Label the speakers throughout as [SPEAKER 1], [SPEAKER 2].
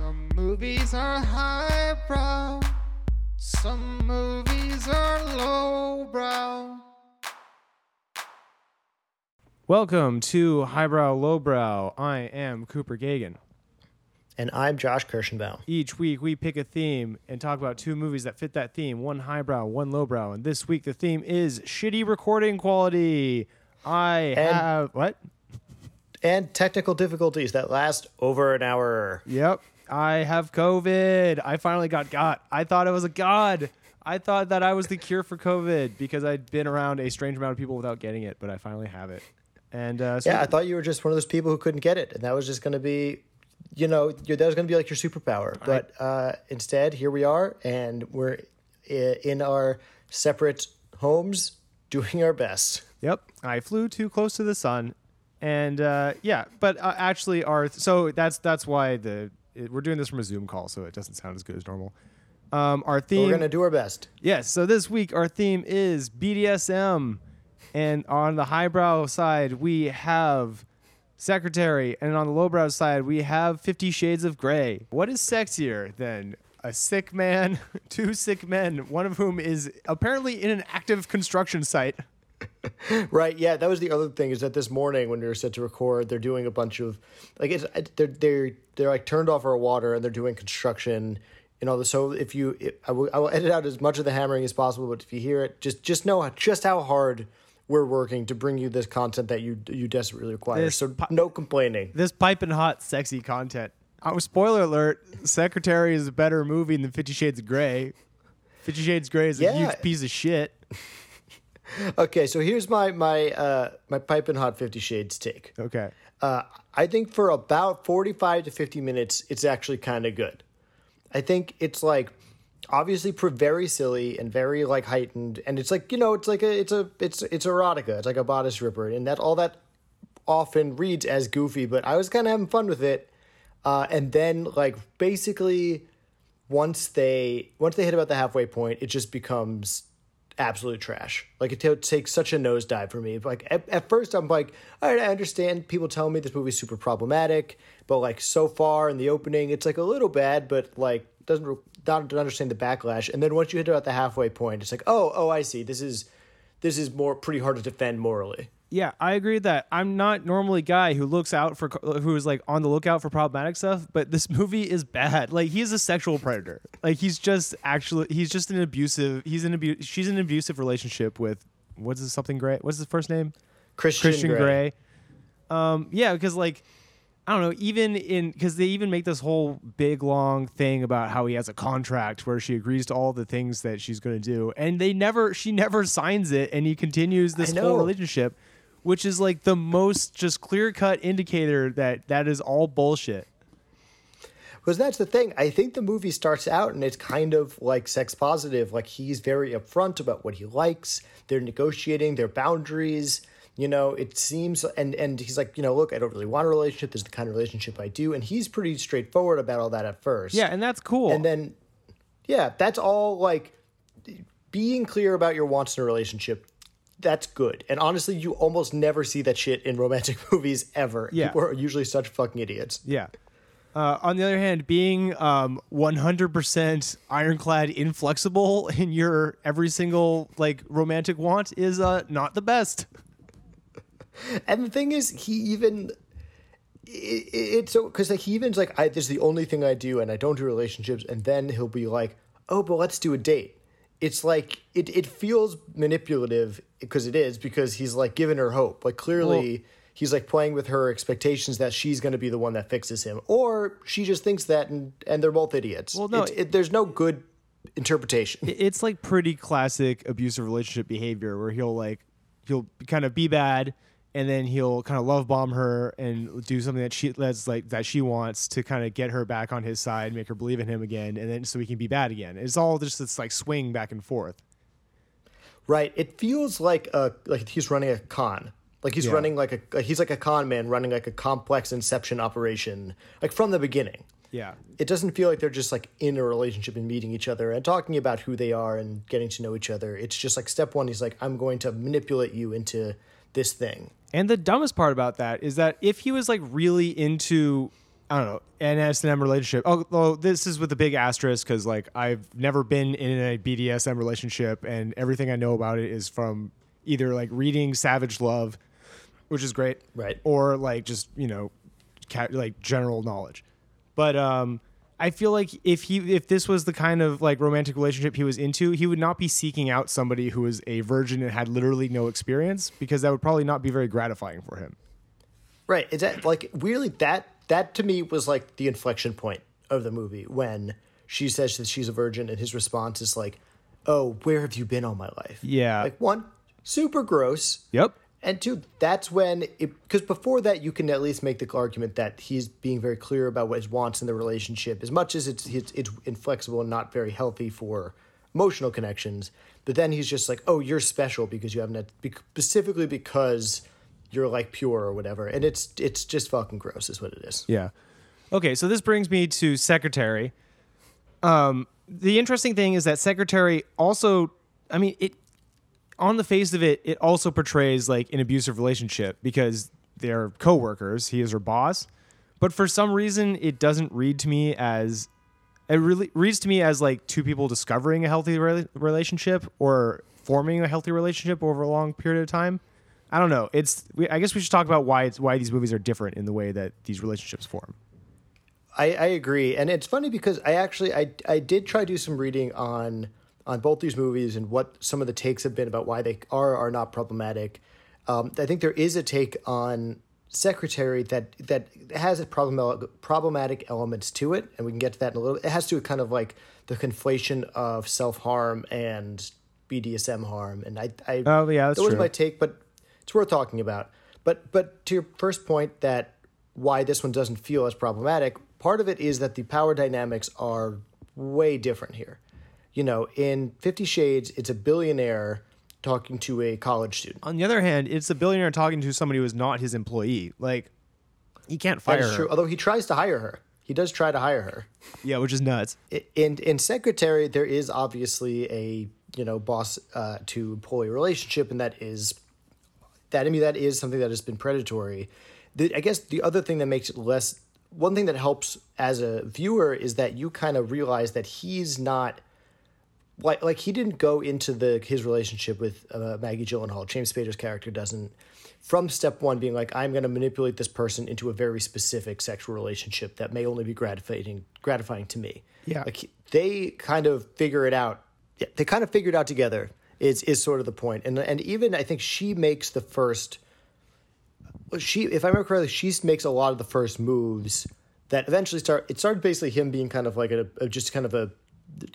[SPEAKER 1] Some movies are highbrow, some movies are lowbrow.
[SPEAKER 2] Welcome to Highbrow Lowbrow. I am Cooper Gagan.
[SPEAKER 3] And I'm Josh Kirschenbaum.
[SPEAKER 2] Each week we pick a theme and talk about two movies that fit that theme one highbrow, one lowbrow. And this week the theme is shitty recording quality. I
[SPEAKER 3] And-
[SPEAKER 2] have. What?
[SPEAKER 3] And technical difficulties that last over an hour.
[SPEAKER 2] Yep. I have COVID. I finally got got. I thought I was a god. I thought that I was the cure for COVID because I'd been around a strange amount of people without getting it, but I finally have it. And uh, so
[SPEAKER 3] Yeah, I thought you were just one of those people who couldn't get it, and that was just going to be, you know, that was going to be like your superpower. But uh, instead, here we are, and we're in our separate homes doing our best.
[SPEAKER 2] Yep, I flew too close to the sun, and uh, yeah, but uh, actually, our so that's that's why the it, we're doing this from a Zoom call, so it doesn't sound as good as normal. Um, our theme.
[SPEAKER 3] We're going to do our best.
[SPEAKER 2] yes. So this week our theme is BDSM, and on the highbrow side we have Secretary, and on the lowbrow side we have Fifty Shades of Grey. What is sexier than a sick man, two sick men, one of whom is apparently in an active construction site?
[SPEAKER 3] Right. Yeah, that was the other thing is that this morning when we were set to record, they're doing a bunch of like it's they're they're they're like turned off our water and they're doing construction and all this. So if you, it, I will I will edit out as much of the hammering as possible, but if you hear it, just just know just how hard we're working to bring you this content that you you desperately require.
[SPEAKER 2] This
[SPEAKER 3] so
[SPEAKER 2] po-
[SPEAKER 3] no complaining.
[SPEAKER 2] this piping hot, sexy content. Oh, spoiler alert: Secretary is a better movie than Fifty Shades of Grey. Fifty Shades of Grey is a
[SPEAKER 3] Yeah.
[SPEAKER 2] huge piece of shit.
[SPEAKER 3] Okay, so here's my my uh my piping hot Fifty Shades take.
[SPEAKER 2] Okay,
[SPEAKER 3] Uh, I think for about 45 to 50 minutes, it's actually kind of good. I think it's like obviously very silly and very like heightened, and it's like you know, it's like a it's a it's it's erotica. It's like a bodice ripper, and that all that often reads as goofy, but I was kind of having fun with it. Uh, and then like basically once they once they hit about the halfway point, it just becomes absolute trash. Like it takes such a nosedive for me. Like at, at first, I'm like, all right, I understand people telling me this movie's super problematic, but like so far in the opening, it's like a little bad, but like doesn't not understand the backlash. And then once you hit about the halfway point, it's like, oh, oh, I see. This is this is more pretty hard to defend morally.
[SPEAKER 2] Yeah, I agree with that I'm not normally a guy who looks out for who is like on the lookout for problematic stuff, but this movie is bad. Like he's a sexual predator. Like he's just actually he's just an abusive. He's an abu- She's an abusive relationship with what's this something Gray? What's his first name?
[SPEAKER 3] Christian,
[SPEAKER 2] Christian
[SPEAKER 3] Grey.
[SPEAKER 2] Grey. Um, yeah, because like I don't know, even in because they even make this whole big long thing about how he has a contract where she agrees to all the things that she's going to do, and they never, she never signs it, and he continues this whole relationship, which is like the most just clear cut indicator that that is all bullshit.
[SPEAKER 3] Because that's the thing. I think the movie starts out and it's kind of like sex positive. Like he's very upfront about what he likes. They're negotiating their boundaries. You know, it seems and and he's like, you know, look, I don't really want a relationship. This is the kind of relationship I do, and he's pretty straightforward about all that at first.
[SPEAKER 2] Yeah, and that's cool.
[SPEAKER 3] and then, yeah, that's all like being clear about your wants in a relationship. That's good. And honestly, you almost never see that shit in romantic movies ever.
[SPEAKER 2] Yeah.
[SPEAKER 3] People are usually such fucking idiots.
[SPEAKER 2] Yeah. Uh, on the other hand, being um, 100% ironclad inflexible in your every single like romantic want is uh, not the best.
[SPEAKER 3] And the thing is, he even it, it- it's so because like he even's like, I this is the only thing I do, and I don't do relationships. And then he'll be like, oh, but let's do a date. It's like it it feels manipulative because it is because he's like giving her hope. Like clearly. He's like playing with her expectations that she's going to be the one that fixes him, or she just thinks that, and and they're both idiots.
[SPEAKER 2] Well, no,
[SPEAKER 3] It's- it, there's no good interpretation.
[SPEAKER 2] It's like pretty classic abusive relationship behavior where he'll like he'll kind of be bad and then he'll kind of love bomb her and do something that she that's like that she wants to kind of get her back on his side, make her believe in him again, and then so he can be bad again. It's all just this like swing back and forth.
[SPEAKER 3] Right. It feels like a like he's running a con. Like he's
[SPEAKER 2] Yeah.
[SPEAKER 3] running like a he's like a con man running like a complex inception operation like from the beginning.
[SPEAKER 2] Yeah.
[SPEAKER 3] It doesn't feel like they're just like in a relationship and meeting each other and talking about who they are and getting to know each other. It's just like step 1 he's like I'm going to manipulate you into this thing.
[SPEAKER 2] And the dumbest part about that is that if he was like really into I don't know an S relationship. Although this is with a big asterisk because like I've never been in a BDSM relationship, and everything I know about it is from either like reading Savage Love, which is great,
[SPEAKER 3] Right.
[SPEAKER 2] or like just you know, ca- like general knowledge. But um, I feel like if he if this was the kind of like romantic relationship he was into, he would not be seeking out somebody who was a virgin and had literally no experience because that would probably not be very gratifying for him.
[SPEAKER 3] Right. Is that like weirdly that that to me was like the inflection point of the movie when she says that she's a virgin and his response is like, "Oh, where have you been all my life?"
[SPEAKER 2] Yeah.
[SPEAKER 3] Like one, super gross.
[SPEAKER 2] Yep.
[SPEAKER 3] And two, that's when because before that you can at least make the argument that he's being very clear about what he wants in the relationship, as much as it's it's, it's inflexible and not very healthy for emotional connections. But then he's just like, "Oh, you're special because you haven't specifically because you're like pure or whatever," and it's it's just fucking gross, is what it is.
[SPEAKER 2] Yeah. Okay, so this brings me to secretary. Um, the interesting thing is that secretary also, I mean, it on the face of it, it also portrays like an abusive relationship because they're coworkers. He is her boss, but for some reason, it doesn't read to me as it really reads to me as like two people discovering a healthy rela- relationship or forming a healthy relationship over a long period of time. I don't know. It's. We, I guess we should talk about why it's why these movies are different in the way that these relationships form.
[SPEAKER 3] I, I agree, and it's funny because I actually I I did try to do some reading on on both these movies and what some of the takes have been about why they are or are not problematic. Um, I think there is a take on Secretary that that has a problematic problematic elements to it, and we can get to that in a little. Bit. It has to do with kind of like the conflation of self harm and BDSM harm, and I I
[SPEAKER 2] Oh, yeah, that's
[SPEAKER 3] that was
[SPEAKER 2] true.
[SPEAKER 3] my take, but it's worth talking about. But but to your first point that why this one doesn't feel as problematic, part of it is that the power dynamics are way different here. You know, in 50 Shades, it's a billionaire talking to a college student.
[SPEAKER 2] On the other hand, it's a billionaire talking to somebody who is not his employee. Like, he can't fire her.
[SPEAKER 3] true. Although he tries to hire her. He does try to hire her.
[SPEAKER 2] Yeah, which is nuts.
[SPEAKER 3] In in secretary, there is obviously a you know boss uh, to employee relationship, and that is that I mean that is something that has been predatory. The, I guess the other thing that makes it less one thing that helps as a viewer is that you kind of realize that he's not like like he didn't go into the his relationship with uh, Maggie Gyllenhaal. James Spader's character doesn't from step one being like I'm going to manipulate this person into a very specific sexual relationship that may only be gratifying gratifying to me.
[SPEAKER 2] Yeah.
[SPEAKER 3] like they kind of figure it out. Yeah, they kind of figured it out together. Is is sort of the point. point, and and even I think she makes the first. She, if I remember correctly, she makes a lot of the first moves that eventually start. It started basically him being kind of like a, a just kind of a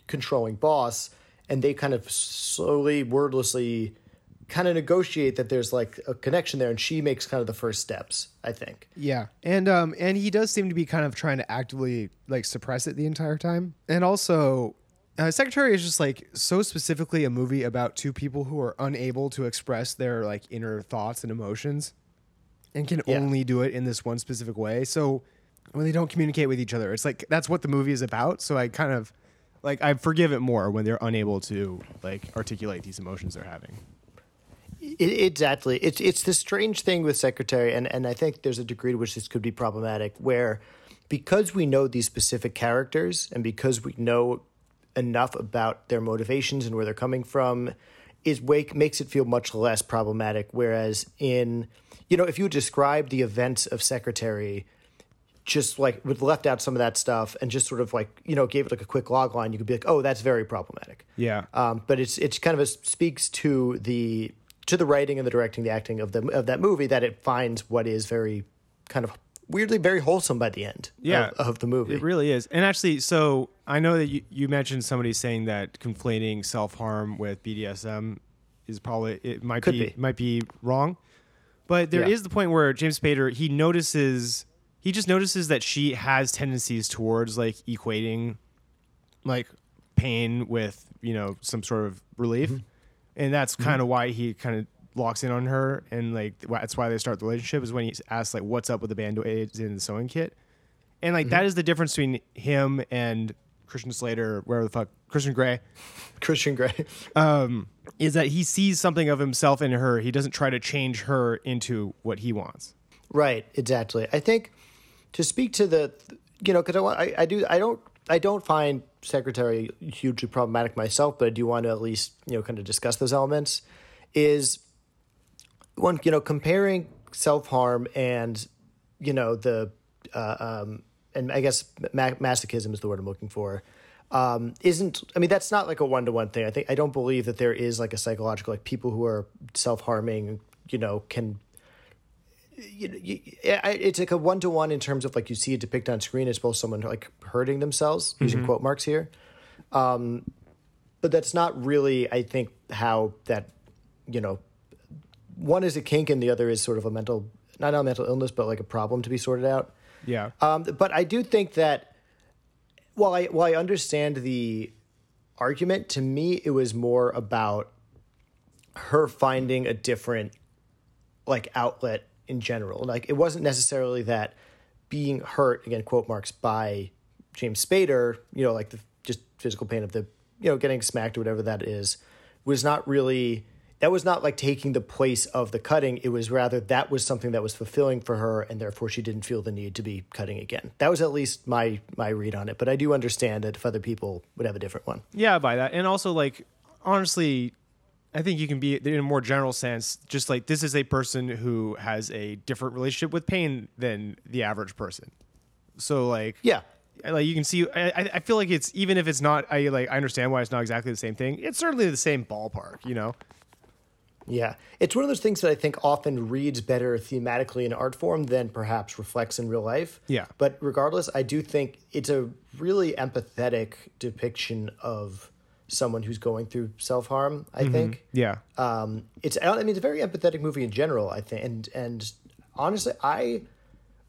[SPEAKER 3] controlling boss, and they kind of slowly, wordlessly, kind of negotiate that there's like a connection there, and she makes kind of the first steps. I think.
[SPEAKER 4] Yeah, and um, and he does seem to be kind of trying to actively like suppress it the entire time. And also, uh, Secretary is just like so specifically a movie about two people who are unable to express their like inner thoughts and emotions, and can
[SPEAKER 3] Yeah.
[SPEAKER 4] only do it in this one specific way. So when they don't communicate with each other, it's like that's what the movie is about. So I kind of
[SPEAKER 2] Like, I forgive it more when they're unable to like articulate these emotions they're having.
[SPEAKER 3] It, exactly. It's it's this strange thing with secretary, and and I think there's a degree to which this could be problematic, where because we know these specific characters and because we know enough about their motivations and where they're coming from, is wake makes it feel much less problematic. Whereas in you know, if you describe the events of secretary just like with left out some of that stuff and just sort of like you know gave it like a quick log line, you could be like, oh, that's very problematic.
[SPEAKER 2] Yeah.
[SPEAKER 3] Um, but it's it's kind of a, speaks to the to the writing and the directing, the acting of the of that movie that it finds what is very kind of weirdly very wholesome by the end.
[SPEAKER 2] Yeah.
[SPEAKER 3] of, of the movie.
[SPEAKER 2] It really is. And actually, so I know that you, you mentioned somebody saying that conflating self harm with BDSM is probably it might be,
[SPEAKER 3] be.
[SPEAKER 2] might be wrong. But there is
[SPEAKER 3] Yeah.
[SPEAKER 2] the point where James Spader he notices he just notices that she has tendencies towards like equating like pain with you know some sort of relief, mm-hmm. and that's mm-hmm. kind of why he kind of locks in on her, and like that's why they start the relationship is when he asks like what's up with the band aids in the sewing kit, and like that mm-hmm. is the difference between him and Christian Slater, wherever the fuck Christian Grey,
[SPEAKER 3] Christian Grey.
[SPEAKER 2] Um, is that he sees something of himself in her. He doesn't try to change her into what he wants.
[SPEAKER 3] Right, exactly. I think to speak to the, you know, because I, I I do I don't I don't find secretary hugely problematic myself, but I do want to at least you know kind of discuss those elements. Is one you know comparing self harm and you know the uh, um, and I guess ma- masochism is the word I'm looking for. Um, isn't I mean that's not like a one to one thing. I think I don't believe that there is like a psychological like people who are self harming. You know can. You know, you, it's like a one to one in terms of like you see it depicted on screen as both someone like hurting themselves using quote marks here, um, but that's not really I think how that you know one is a kink and the other is sort of a mental not a mental illness but like a problem to be sorted out.
[SPEAKER 2] Yeah.
[SPEAKER 3] Um, but I do think that while I while I understand the argument, to me it was more about her finding a different like outlet in general. Like it wasn't necessarily that being hurt again quote marks by James Spader, you know, like the just physical pain of the you know getting smacked or whatever that is, was not really that was not like taking the place of the cutting. It was rather that was something that was fulfilling for her, and therefore she didn't feel the need to be cutting again. That was at least my my read on it. But I do understand that if other people would have a different one.
[SPEAKER 2] Yeah, I buy that. And also, like, honestly, I think you can be in a more general sense, just like this is a person who has a different relationship with pain than the average person. So, like,
[SPEAKER 3] Yeah,
[SPEAKER 2] like you can see, I, I- feel like it's even if it's not, I like, I understand why it's not exactly the same thing. It's certainly the same ballpark, you know?
[SPEAKER 3] Yeah. It's one of those things that I think often reads better thematically in art form than perhaps reflects in real life.
[SPEAKER 2] Yeah.
[SPEAKER 3] But regardless, I do think it's a really empathetic depiction of someone who's going through self harm, I think.
[SPEAKER 2] Yeah.
[SPEAKER 3] Um, it's I mean it's a very empathetic movie in general, I think. And and honestly, I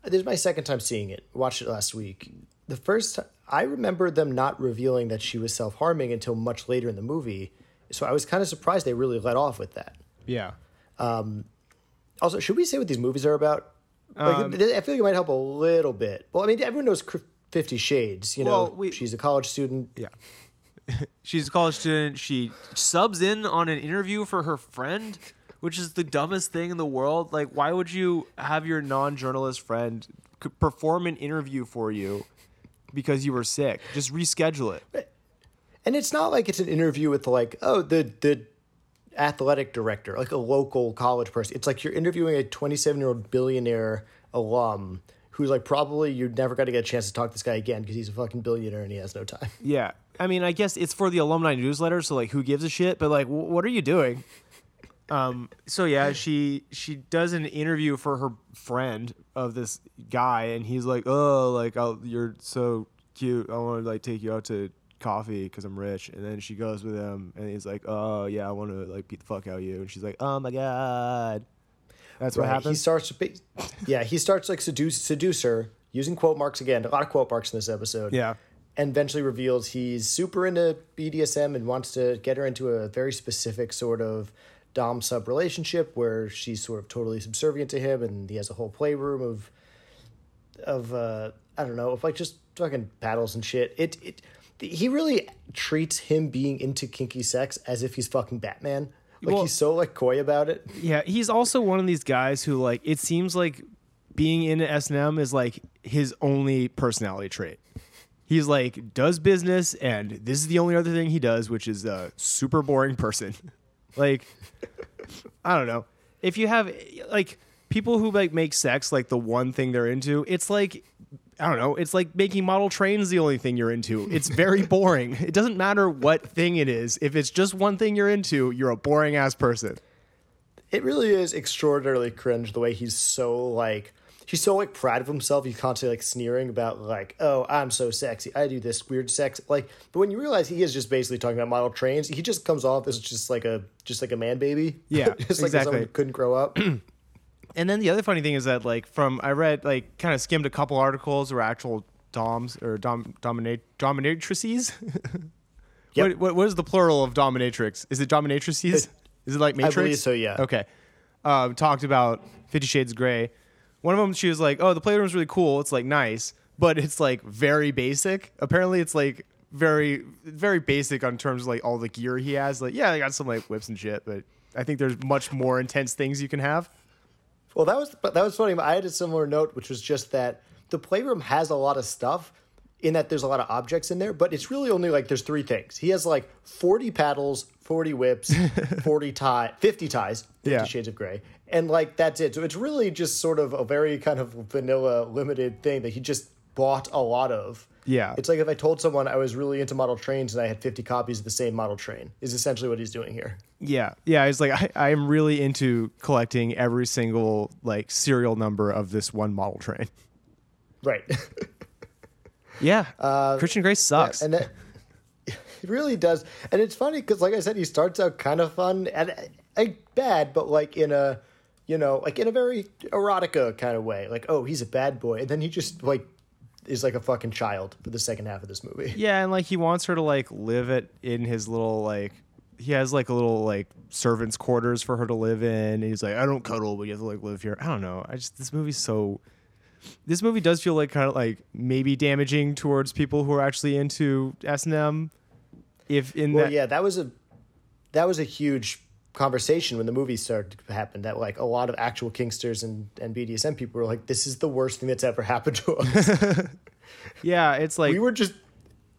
[SPEAKER 3] this is my second time seeing it. Watched it last week. The first I remember them not revealing that she was self harming until much later in the movie. So I was kind of surprised they really let off with that.
[SPEAKER 2] Yeah.
[SPEAKER 3] Um, also, should we say what these movies are about? Like,
[SPEAKER 2] Um,
[SPEAKER 3] I feel like it might help a little bit. Well, I mean, everyone knows Fifty Shades. You know,
[SPEAKER 2] we-
[SPEAKER 3] she's a college student.
[SPEAKER 2] Yeah. She's a college student. She subs in on an interview for her friend, which is the dumbest thing in the world. Like, why would you have your non journalist friend c- perform an interview for you because you were sick? Just reschedule it.
[SPEAKER 3] And it's not like it's an interview with like, oh, the the athletic director, like a local college person. It's like you're interviewing a 27 year old billionaire alum who's like probably you're never going to get a chance to talk to this guy again because he's a fucking billionaire and he has no time.
[SPEAKER 2] Yeah. I mean, I guess it's for the alumni newsletter, so like, who gives a shit? But like, w- what are you doing? Um. So yeah, she she does an interview for her friend of this guy, and he's like, "Oh, like, I'll, you're so cute. I want to like take you out to coffee because I'm rich." And then she goes with him, and he's like, "Oh yeah, I want to like beat the fuck out of you." And she's like, "Oh my god." That's what
[SPEAKER 3] happens. He starts, yeah, he starts like seduce seduce her using quote marks again. A lot of quote marks in this episode.
[SPEAKER 2] Yeah.
[SPEAKER 3] And eventually reveals he's super into BDSM and wants to get her into a very specific sort of dom sub relationship where she's sort of totally subservient to him, and he has a whole playroom of of uh, I don't know, of like just fucking paddles and shit. It it he really treats him being into kinky sex as if he's fucking Batman. Like
[SPEAKER 2] Well-
[SPEAKER 3] he's so like coy about it.
[SPEAKER 2] Yeah, he's also one of these guys who like it seems like being in S and M is like his only personality trait. He's like does business, and this is the only other thing he does, which is a super boring person. like, I don't know. If you have like people who like make sex like the one thing they're into, it's like I don't know. It's like making model trains the only thing you're into. It's very boring. It doesn't matter what thing it is. If it's just one thing you're into, you're a boring ass person.
[SPEAKER 3] It really is extraordinarily cringe the way he's so like he's so like proud of himself. He's constantly like sneering about like, oh, I'm so sexy. I do this weird sex like. But when you realize he is just basically talking about model trains, he just comes off as just like a just like a man baby.
[SPEAKER 2] Yeah,
[SPEAKER 3] just like
[SPEAKER 2] exactly.
[SPEAKER 3] someone who couldn't grow up.
[SPEAKER 2] And then the other funny thing is that like from I read like kind of skimmed a couple articles or actual doms or dom dominate dominatrices.
[SPEAKER 3] Yep.
[SPEAKER 2] what, what what is the plural of dominatrix? Is it dominatrices? Is it like matrix?
[SPEAKER 3] believe so, yeah.
[SPEAKER 2] Okay. Um, talked about Fifty Shades Grey. One of them, she was like, "Oh, the playroom's really cool. It's like nice, but it's like very basic. Apparently, it's like very very basic on terms of like all the gear he has. Like, yeah, I got some like whips and shit, but I think there's much more intense things you can have.
[SPEAKER 3] Well, that was that was funny. I had a similar note, which was just that the playroom has a lot of stuff in that there's a lot of objects in there, but it's really only like there's three things. He has like 40 paddles, 40 whips, 40 tie, 50 ties, 50
[SPEAKER 2] Yeah.
[SPEAKER 3] shades of gray. And like that's it. So it's really just sort of a very kind of vanilla limited thing that he just bought a lot of.
[SPEAKER 2] Yeah.
[SPEAKER 3] It's like if I told someone I was really into model trains and I had 50 copies of the same model train, is essentially what he's doing here.
[SPEAKER 2] Yeah, yeah. It's like I, I'm really into collecting every single like serial number of this one model train.
[SPEAKER 3] Right.
[SPEAKER 2] Yeah, uh, Christian Grace sucks.
[SPEAKER 3] and that it really does. And it's funny because, like I said, he starts out kind of fun and uh, like bad, but like in a, you know, like in a very erotica kind of way. Like, oh, he's a bad boy, and then he just like is like a fucking child for the second half of this movie.
[SPEAKER 2] yeah, and like he wants her to like live it in his little like he has like a little like servants' quarters for her to live in. And he's like, I don't cuddle, but you have to like live here. I don't know. I just this movie's so. This movie does feel like kind of like maybe damaging towards people who are actually into S and M. If in
[SPEAKER 3] Well,
[SPEAKER 2] that,
[SPEAKER 3] yeah, that was a that was a huge conversation when the movie started to happen. That like a lot of actual Kinksters and and BDSM people were like, "This is the worst thing that's ever happened to us."
[SPEAKER 2] yeah, it's like
[SPEAKER 3] we were just.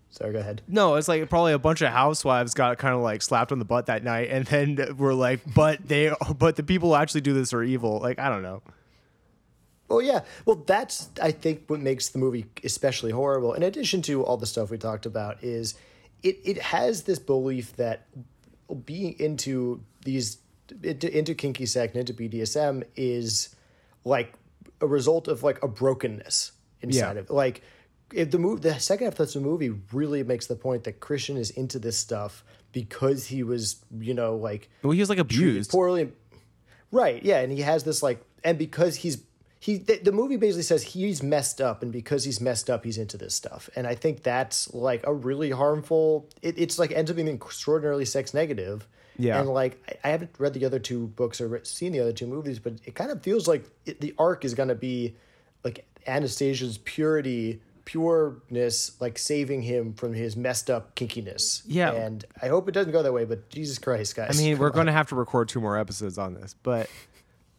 [SPEAKER 3] Sorry, go ahead.
[SPEAKER 2] No, it's like probably a bunch of housewives got kind of like slapped on the butt that night, and then we're like, but they, but the people who actually do this are evil. Like I don't know.
[SPEAKER 3] Well, yeah. Well, that's I think what makes the movie especially horrible. In addition to all the stuff we talked about, is it it has this belief that being into these into, into kinky sex and into BDSM is like a result of like a brokenness inside
[SPEAKER 2] Yeah.
[SPEAKER 3] of it. Like if the movie, the second half of the movie really makes the point that Christian is into this stuff because he was, you know, like
[SPEAKER 2] Well, he was like abused.
[SPEAKER 3] poorly. Right. Yeah, and he has this like, and because he's he, the, the movie basically says he's messed up, and because he's messed up, he's into this stuff, and I think that's like a really harmful. It, it's like ends up being extraordinarily sex negative.
[SPEAKER 2] Yeah.
[SPEAKER 3] and like I, I haven't read the other two books or re- seen the other two movies, but it kind of feels like it, the arc is going to be like Anastasia's purity. Pureness, like saving him from his messed up kinkiness.
[SPEAKER 2] Yeah.
[SPEAKER 3] and I hope it doesn't go that way. But Jesus Christ, guys!
[SPEAKER 2] I mean, we're
[SPEAKER 3] on.
[SPEAKER 2] to have to record two more episodes on this, but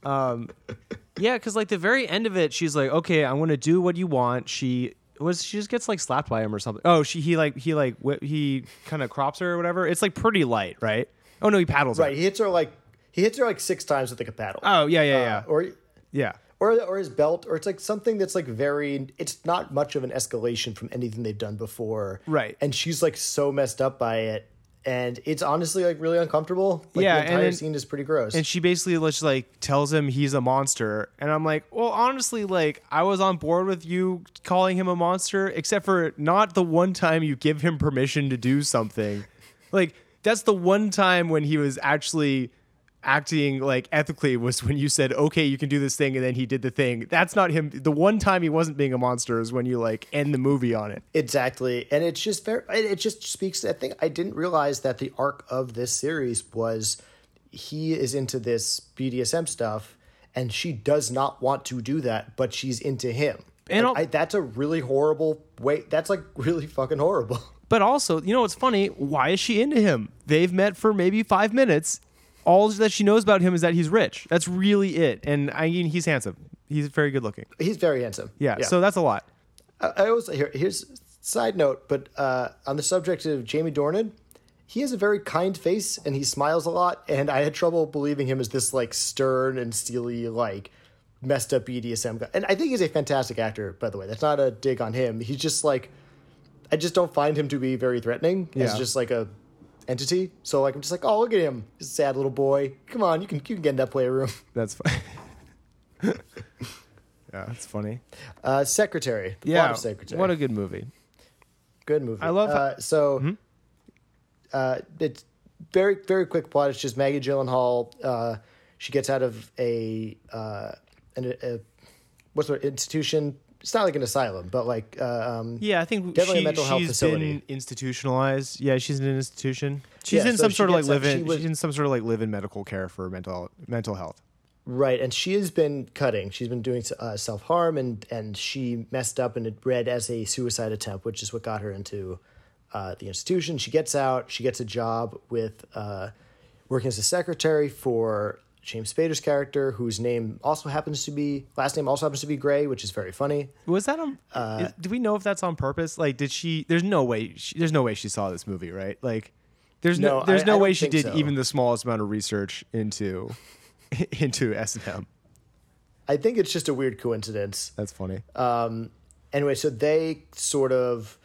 [SPEAKER 2] um, yeah, because like the very end of it, she's like, okay, I'm going to do what you want. She was she just gets like slapped by him or something. Oh, she he like he like wh- he kind of crops her or whatever. It's like pretty light, right? Oh no, he paddles her.
[SPEAKER 3] Right, he hits her like he hits her like six times with like a paddle.
[SPEAKER 2] Oh yeah, yeah,
[SPEAKER 3] Uh,
[SPEAKER 2] yeah,
[SPEAKER 3] or
[SPEAKER 2] yeah.
[SPEAKER 3] or or his belt, or it's like something that's like very. It's not much of an escalation from anything they've done before.
[SPEAKER 2] Right.
[SPEAKER 3] and she's like so messed up by it, and it's honestly like really uncomfortable. Like,
[SPEAKER 2] Yeah,
[SPEAKER 3] the
[SPEAKER 2] and
[SPEAKER 3] entire
[SPEAKER 2] then-
[SPEAKER 3] scene is pretty gross.
[SPEAKER 2] and she basically just like tells him he's a monster and i'm like well honestly like i was on board with you calling him a monster except for not the one time you give him permission to do something like that's the one time when he was actually acting like ethically was when you said okay you can do this thing and then he did the thing that's not him the one time he wasn't being a monster is when you like end the movie on it
[SPEAKER 3] Exactly, and it's just very. It it just speaks. I think I didn't realize that the arc of this series was he is into this BDSM stuff, and she does not want to do that, but she's into him.
[SPEAKER 2] And
[SPEAKER 3] Like, I, that's a really horrible way. That's like really fucking horrible.
[SPEAKER 2] But also, you know what's funny? Why is she into him? They've met for maybe five minutes. All that she knows about him is that he's rich. That's really it. And I mean, he's handsome. He's very good looking.
[SPEAKER 3] He's very handsome.
[SPEAKER 2] Yeah. So that's a lot.
[SPEAKER 3] I, I always here. Here's side note, but uh, on the subject of Jamie Dornan, he has a very kind face and he smiles a lot. And I had trouble believing him as this like stern and steely, like messed up BDSM guy. And I think he's a fantastic actor, by the way. That's not a dig on him. He's just like, I just don't find him to be very threatening
[SPEAKER 2] Yeah.
[SPEAKER 3] just like a entity. So like I'm just like, oh look at him, he's a sad little boy. Come on, you can you can get in that playroom.
[SPEAKER 2] That's fine. yeah, that's funny.
[SPEAKER 3] Uh, Secretary, the plot
[SPEAKER 2] Yeah.
[SPEAKER 3] of Secretary.
[SPEAKER 2] What a good movie.
[SPEAKER 3] Good movie.
[SPEAKER 2] I love how-
[SPEAKER 3] Uh, so,
[SPEAKER 2] Mm-hmm.
[SPEAKER 3] uh, it's very very quick plot. It's just Maggie Gyllenhaal. Uh, she gets out of a uh, an, a what's the institution. It's not like an asylum, but like uh, um,
[SPEAKER 2] Yeah, I think
[SPEAKER 3] Definitely a
[SPEAKER 2] she,
[SPEAKER 3] mental health facility.
[SPEAKER 2] been institutionalized. Yeah, she's in an institution. She's
[SPEAKER 3] Yeah,
[SPEAKER 2] in
[SPEAKER 3] so
[SPEAKER 2] some sort of like live in. she's in some sort of like live in medical care for mental mental health.
[SPEAKER 3] Right, and she has been cutting. She's been doing uh, self harm, and and she messed up, and it read as a suicide attempt, which is what got her into uh, the institution. She gets out. She gets a job with uh, working as a secretary for. James Spader's character, whose name also happens to be last name also happens to be Gray, which is very funny.
[SPEAKER 2] Was that on?
[SPEAKER 3] Uh,
[SPEAKER 2] is- do we know if that's on purpose? Like, did she? There's no way. She, there's no way she saw this movie, right? Like, there's no.
[SPEAKER 3] No,
[SPEAKER 2] there's
[SPEAKER 3] I-
[SPEAKER 2] no
[SPEAKER 3] I
[SPEAKER 2] way she did
[SPEAKER 3] so.
[SPEAKER 2] even the smallest amount of research into into S and M.
[SPEAKER 3] I think it's just a weird coincidence.
[SPEAKER 2] That's funny.
[SPEAKER 3] Um, anyway, so they sort of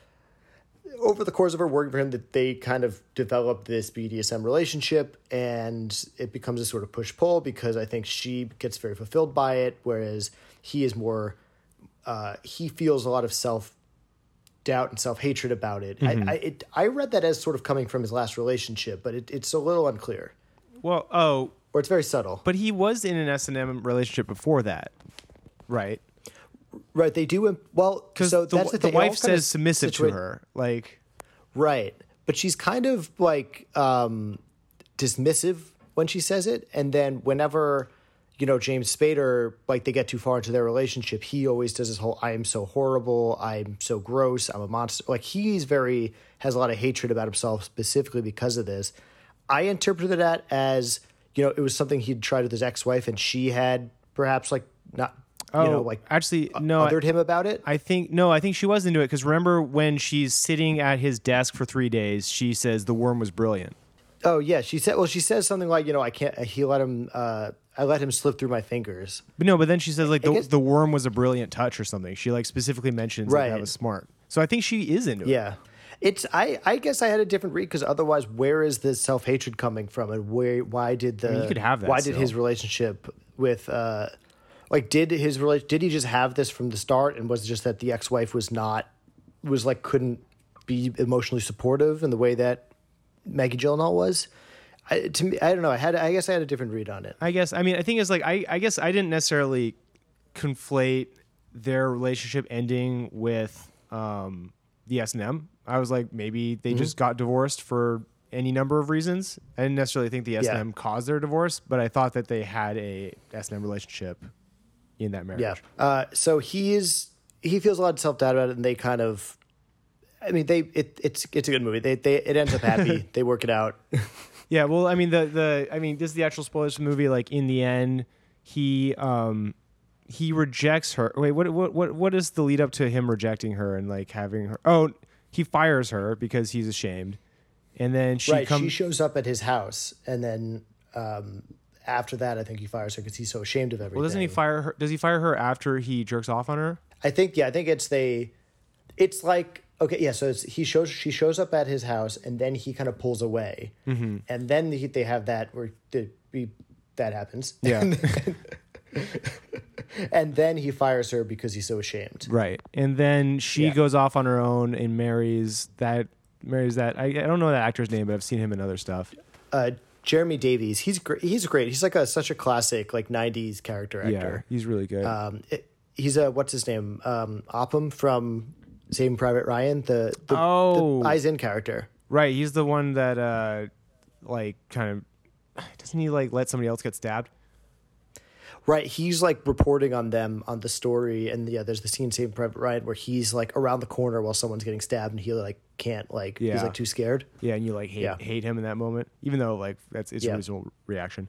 [SPEAKER 3] over the course of her working for him, that they kind of develop this BDSM relationship, and it becomes a sort of push pull because I think she gets very fulfilled by it, whereas he is more. Uh, he feels a lot of self doubt and self hatred about it. I I, it. I read that as sort of coming from his last relationship, but it, it's a little unclear,
[SPEAKER 2] well, oh,
[SPEAKER 3] or it's very subtle.
[SPEAKER 2] but he was in an S and M relationship before that, right?
[SPEAKER 3] Right? They do. imp- Well,
[SPEAKER 2] Because
[SPEAKER 3] so
[SPEAKER 2] the,
[SPEAKER 3] that's the,
[SPEAKER 2] the wife says submissive
[SPEAKER 3] situa-
[SPEAKER 2] to her, like.
[SPEAKER 3] Right. But she's kind of like um dismissive when she says it and then whenever you know James Spader like they get too far into their relationship, he always does this whole I am so horrible, I'm so gross, I'm a monster. Like he's very has a lot of hatred about himself specifically because of this. I interpreted that as you know, it was something he'd tried with his ex-wife and she had perhaps like not
[SPEAKER 2] Oh,
[SPEAKER 3] you know like
[SPEAKER 2] actually, no. I-
[SPEAKER 3] othered him about it.
[SPEAKER 2] I think no, I think she was into it because remember when she's sitting at his desk for three days, she says the worm was brilliant.
[SPEAKER 3] Oh yeah, she said. Well, she says something like, you know, I can't. He let him. Uh, I let him slip through my fingers.
[SPEAKER 2] But no, but then she says like the,
[SPEAKER 3] guess-
[SPEAKER 2] the worm was a brilliant touch or something. She like specifically mentions that that was smart. So I think she is into it.
[SPEAKER 3] Yeah, it's. I. I guess I had a different read because otherwise, where is this self hatred coming from, and where? Why did the?
[SPEAKER 2] you could have that
[SPEAKER 3] Why did his relationship with? uh Like, did his relation? Did he just have this from the start, and was it just that the ex wife was not, was like couldn't be emotionally supportive in the way that Maggie Gyllenhaal was? I, to me, I don't know. I had. I guess I had a different read on it.
[SPEAKER 2] I guess. I mean, I think it's like I. I guess I didn't necessarily conflate their relationship ending with um, the S and M. I was like, maybe they
[SPEAKER 3] Mm-hmm.
[SPEAKER 2] just got divorced for any number of reasons. I didn't necessarily think the S and M caused their divorce, but I thought that they had a S and M relationship in that marriage.
[SPEAKER 3] Yeah. Uh, so he is he feels a lot of self doubt about it, and they kind of. I mean, they it, it's it's a good movie. They they it ends up happy. they work it out.
[SPEAKER 2] Yeah, well, I mean the the I mean this is the actual spoilers for the movie. Like in the end, he um he rejects her. Wait, what what what what is the lead up to him rejecting her and like having her? Oh, he fires her because he's ashamed, and then she
[SPEAKER 3] right.
[SPEAKER 2] comes.
[SPEAKER 3] she shows up at his house, and then um, after that, I think he fires her because he's so ashamed of everything.
[SPEAKER 2] well, doesn't he fire her? Does he fire her after he jerks off on her?
[SPEAKER 3] I think yeah. I think it's they. It's like okay, yeah. So it's, he shows she shows up at his house, and then he kind of pulls away,
[SPEAKER 2] Mm-hmm.
[SPEAKER 3] and then he, they have that where the, we, that happens.
[SPEAKER 2] Yeah,
[SPEAKER 3] and then he fires her because he's so ashamed.
[SPEAKER 2] right. And then she
[SPEAKER 3] Yeah.
[SPEAKER 2] goes off on her own and marries that marries that. I, I don't know that actor's name, but I've seen him in other stuff.
[SPEAKER 3] uh, Jeremy Davies. He's great. He's great. He's like a such a classic like '90s character actor.
[SPEAKER 2] Yeah, he's really good.
[SPEAKER 3] Um, it, he's a what's his name? Um, Upham from Saving Private Ryan. The the,
[SPEAKER 2] Oh.
[SPEAKER 3] the eyes in character.
[SPEAKER 2] Right, he's the one that uh like kind of doesn't he like let somebody else get stabbed?
[SPEAKER 3] Right. He's like reporting on them on the story, and yeah, there's the scene in Private Ryan where he's like around the corner while someone's getting stabbed, and he like can't like
[SPEAKER 2] Yeah.
[SPEAKER 3] he's like too scared.
[SPEAKER 2] Yeah, and you like hate
[SPEAKER 3] Yeah.
[SPEAKER 2] hate him in that moment, even though like that's it's
[SPEAKER 3] Yeah.
[SPEAKER 2] a reasonable reaction.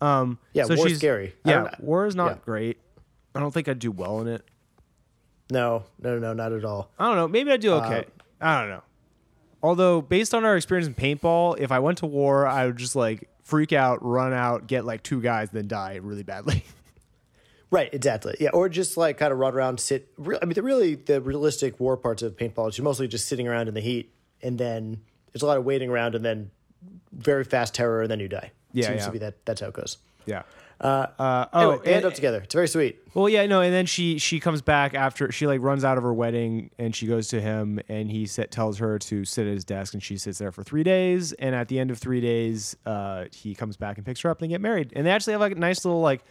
[SPEAKER 2] Um,
[SPEAKER 3] Yeah,
[SPEAKER 2] so
[SPEAKER 3] war's scary.
[SPEAKER 2] Yeah, war is not
[SPEAKER 3] yeah.
[SPEAKER 2] great. I don't think I'd do well in it.
[SPEAKER 3] No, no, no, not at all.
[SPEAKER 2] I don't know. Maybe I'd do
[SPEAKER 3] Uh,
[SPEAKER 2] okay. I don't know. Although based on our experience in paintball, if I went to war, I would just like freak out, run out, get like two guys, then die really badly.
[SPEAKER 3] Right, exactly. Yeah, or just like kind of run around, sit. I mean, the really the realistic war parts of paintball is mostly just sitting around in the heat, and then there's a lot of waiting around, and then very fast terror, and then you die.
[SPEAKER 2] Yeah,
[SPEAKER 3] seems
[SPEAKER 2] yeah.
[SPEAKER 3] to be that. That's how it goes.
[SPEAKER 2] yeah.
[SPEAKER 3] Uh,
[SPEAKER 2] Uh,
[SPEAKER 3] anyway,
[SPEAKER 2] oh,
[SPEAKER 3] they end up together. It's very sweet.
[SPEAKER 2] Well, yeah, no, and then she she comes back after she like runs out of her wedding and she goes to him and he set, tells her to sit at his desk and she sits there for three days and at the end of three days, uh, he comes back and picks her up and they get married and they actually have like a nice little like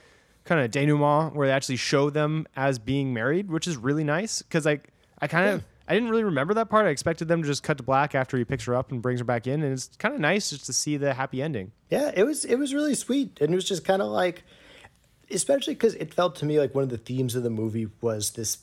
[SPEAKER 2] kind of denouement where they actually show them as being married, which is really nice because like I kind of I didn't really remember that part. I expected them to just cut to black after he picks her up and brings her back in and it's kind of nice just to see the happy ending.
[SPEAKER 3] Yeah, it was it was really sweet, and it was just kind of like, especially because it felt to me like one of the themes of the movie was this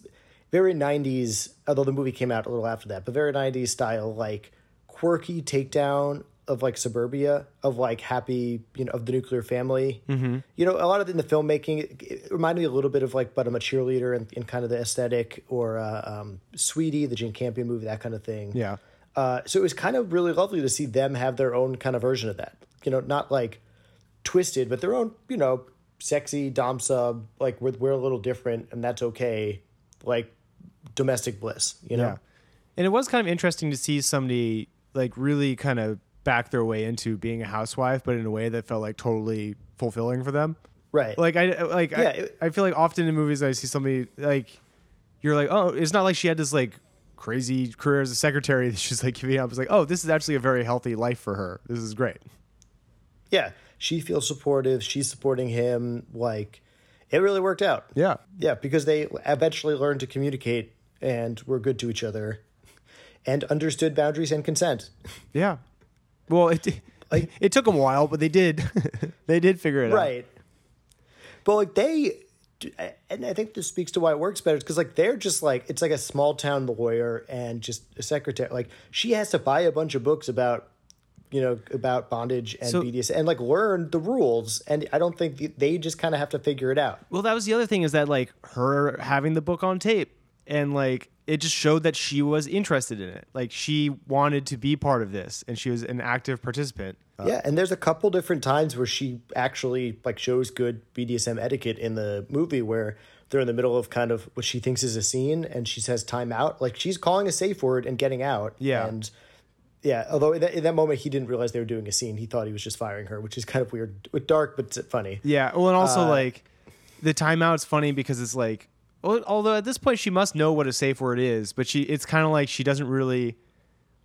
[SPEAKER 3] very '90s. Although the movie came out a little after that, but very '90s style, like quirky takedown of like suburbia of like happy you know of the nuclear family mm-hmm. you know a lot of in the filmmaking it, it reminded me a little bit of like but i'm a cheerleader and in, in kind of the aesthetic or uh, um, sweetie the jane campion movie that kind of thing
[SPEAKER 2] Yeah.
[SPEAKER 3] uh, so it was kind of really lovely to see them have their own kind of version of that you know not like twisted but their own you know sexy dom sub like we're, we're a little different and that's okay like domestic bliss you know
[SPEAKER 2] Yeah. And it was kind of interesting to see somebody like really kind of back their way into being a housewife, but in a way that felt like totally fulfilling for them.
[SPEAKER 3] right
[SPEAKER 2] Like I like
[SPEAKER 3] Yeah,
[SPEAKER 2] I,
[SPEAKER 3] it-
[SPEAKER 2] I feel like often in movies I see somebody like you're like, oh, it's not like she had this like crazy career as a secretary that she's like giving up. It's like, oh, this is actually a very healthy life for her. This is great.
[SPEAKER 3] yeah she feels supportive she's supporting him like it really worked out
[SPEAKER 2] Yeah.
[SPEAKER 3] yeah because they eventually learned to communicate and were good to each other and understood boundaries and consent
[SPEAKER 2] Yeah. Well, it
[SPEAKER 3] Like-
[SPEAKER 2] it took them a while, but they did. they did figure it out.
[SPEAKER 3] right but like they and i think this speaks to why it works better because like they're just like it's like a small town lawyer and just a secretary like she has to buy a bunch of books about you know about bondage and
[SPEAKER 2] So-
[SPEAKER 3] bds and like learn the rules and i don't think they just kind of have to figure it out
[SPEAKER 2] Well, that was the other thing is that like her having the book on tape and like it just showed that she was interested in it. Like she wanted to be part of this and she was an active participant.
[SPEAKER 3] Uh, yeah, and there's a couple different times where she actually like shows good BDSM etiquette in the movie where they're in the middle of kind of what she thinks is a scene and she says time out. Like she's calling a safe word and getting out.
[SPEAKER 2] Yeah.
[SPEAKER 3] And yeah, although in that, in that moment he didn't realize they were doing a scene. He thought he was just firing her, which is kind of weird, with dark but funny.
[SPEAKER 2] Yeah. Well, and also uh, like the timeout's funny because it's like, although at this point she must know what a safe word is, but she it's kind of like she doesn't really.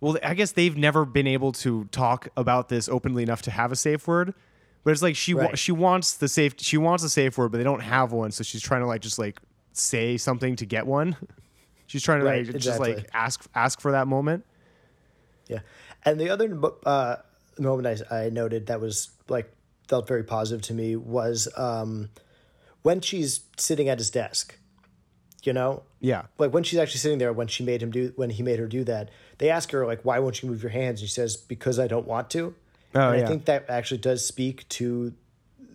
[SPEAKER 2] Well, I guess they've never been able to talk about this openly enough to have a safe word. But it's like she wa-
[SPEAKER 3] Right.
[SPEAKER 2] she wants the safe she wants a safe word, but they don't have one, so she's trying to like just like say something to get one. She's trying to
[SPEAKER 3] Right,
[SPEAKER 2] like just like ask ask for that moment.
[SPEAKER 3] Yeah, and the other uh, moment I, I noted that was like felt very positive to me was um, when she's sitting at his desk. You know,
[SPEAKER 2] Yeah.
[SPEAKER 3] like when she's actually sitting there when she made him do when he made her do that they ask her like why won't you move your hands and she says because i don't want to
[SPEAKER 2] Oh,
[SPEAKER 3] and
[SPEAKER 2] yeah.
[SPEAKER 3] i think that actually does speak to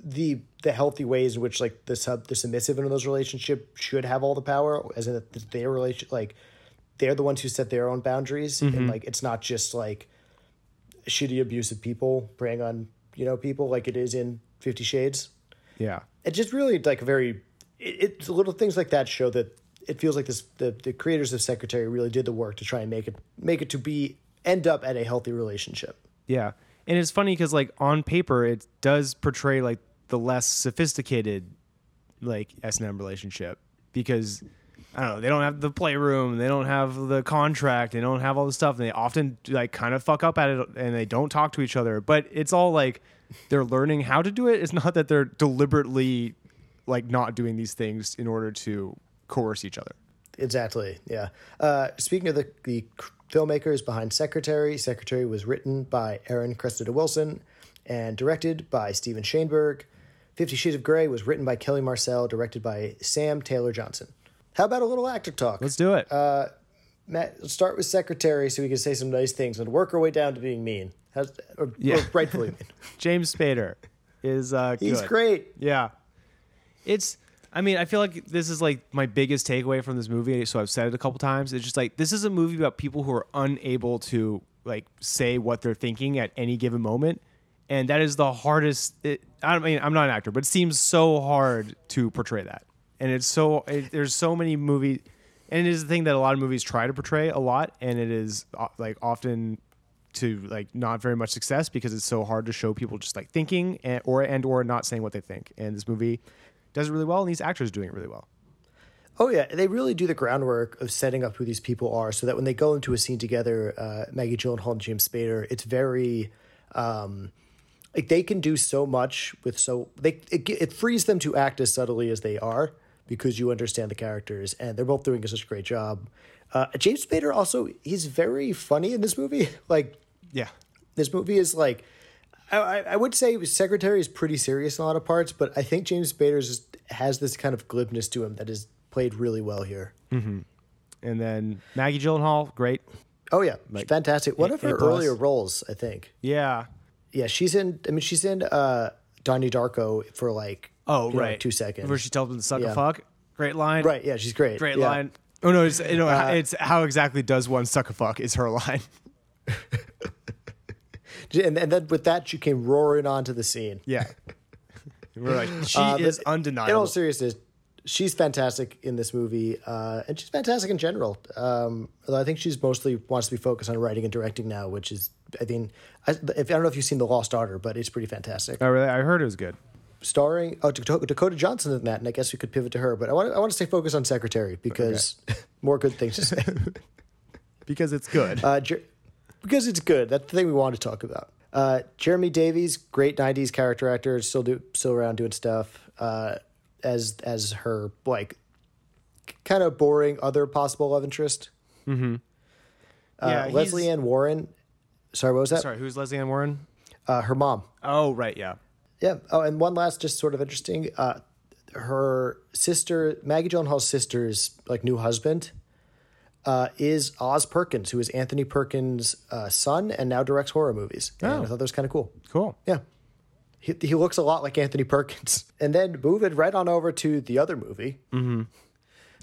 [SPEAKER 3] the the healthy ways in which like the sub the submissive in those relationships should have all the power as in that their relation like they're the ones who set their own boundaries
[SPEAKER 2] Mm-hmm.
[SPEAKER 3] and like it's not just like shitty abusive people preying on you know people like it is in 50 shades
[SPEAKER 2] Yeah.
[SPEAKER 3] it just really like very it, it's little things like that show that it feels like this the, the creators of secretary really did the work to try and make it make it to be end up at a healthy relationship.
[SPEAKER 2] Yeah. And it's funny because like on paper it does portray like the less sophisticated like S and M relationship because I don't know they don't have the playroom they don't have the contract they don't have all the stuff and they often like kind of fuck up at it and they don't talk to each other. But it's all like they're learning how to do it. It's not that they're deliberately like not doing these things in order to coerce each other
[SPEAKER 3] exactly yeah uh, speaking of the, the filmmakers behind secretary secretary was written by Erin cressida wilson and directed by steven shainberg 50 shades of gray was written by kelly marcel directed by sam taylor johnson how about a little actor talk
[SPEAKER 2] let's do it
[SPEAKER 3] Matt, let's start with secretary so we can say some nice things and work our way down to being mean. How's, or,
[SPEAKER 2] Yeah.
[SPEAKER 3] or rightfully mean.
[SPEAKER 2] James Spader is uh
[SPEAKER 3] He's
[SPEAKER 2] good.
[SPEAKER 3] great.
[SPEAKER 2] Yeah. It's I mean, I feel like this is like my biggest takeaway from this movie, so I've said it a couple times. It's just like this is a movie about people who are unable to like say what they're thinking at any given moment. And that is the hardest it, I mean I'm not an actor, but it seems so hard to portray that. And it's so it, there's so many movies and it is the thing that a lot of movies try to portray a lot and it is uh, like often to like not very much success because it's so hard to show people just like thinking and, or and or not saying what they think. And this movie does it really well, and these actors are doing it really well.
[SPEAKER 3] Oh yeah, they really do the groundwork of setting up who these people are, so that when they go into a scene together, uh, Maggie Gyllenhaal and James Spader, it's very, um, like they can do so much with so they it, it frees them to act as subtly as they are because you understand the characters, and they're both doing such a great job. Uh, James Spader also he's very funny in this movie, like
[SPEAKER 2] Yeah,
[SPEAKER 3] this movie is like I, I would say Secretary is pretty serious in a lot of parts, but I think James Spader just has this kind of glibness to him that is played really well here.
[SPEAKER 2] and then Maggie Gyllenhaal, great.
[SPEAKER 3] Oh yeah, she's fantastic. One of her earlier roles, I think.
[SPEAKER 2] Yeah.
[SPEAKER 3] Yeah, she's in. I mean, she's in uh, Donnie Darko for like
[SPEAKER 2] Oh
[SPEAKER 3] you know,
[SPEAKER 2] right.
[SPEAKER 3] two seconds.
[SPEAKER 2] Where she tells him to suck
[SPEAKER 3] Yeah.
[SPEAKER 2] a fuck. Great line.
[SPEAKER 3] right? Yeah, she's great.
[SPEAKER 2] Great
[SPEAKER 3] Yeah. Uh,
[SPEAKER 2] line. Oh no, it's you know it's how exactly does one suck a fuck is her line.
[SPEAKER 3] And, and then with that, she came roaring onto the scene.
[SPEAKER 2] Yeah. We're like she
[SPEAKER 3] Uh,
[SPEAKER 2] is
[SPEAKER 3] In all seriousness, she's fantastic in this movie, uh, and she's fantastic in general. Um, although I think she's mostly wants to be focused on writing and directing now, which is, I mean, I, if, I don't know if you've seen The Lost Daughter, but it's pretty fantastic.
[SPEAKER 2] Oh really? I heard it was good.
[SPEAKER 3] Starring oh Dakota, Johnson in that, and I guess we could pivot to her. But I want I want to stay focused on Secretary because more good things to say.
[SPEAKER 2] Because it's good.
[SPEAKER 3] Uh, Jer- because it's good. That's the thing we want to talk about. Uh, Jeremy Davies, great '90s character actor, still do still around doing stuff. Uh, as as her like kind of boring other possible love interest. Mm-hmm. Uh,
[SPEAKER 2] Yeah,
[SPEAKER 3] Lesley Ann Warren. Sorry, what was that?
[SPEAKER 2] Sorry, who's Lesley Ann Warren?
[SPEAKER 3] Uh, her mom.
[SPEAKER 2] Oh right, yeah.
[SPEAKER 3] Yeah. Oh, and one last, just sort of interesting. Uh, her sister, Maggie Gyllenhaal's sister's like new husband, uh, is Oz Perkins, who is Anthony Perkins' uh, son and now directs horror movies. And
[SPEAKER 2] Oh.
[SPEAKER 3] I thought that was kind of cool.
[SPEAKER 2] Cool.
[SPEAKER 3] Yeah. He, he looks a lot like Anthony Perkins. And then moving right on over to the other movie.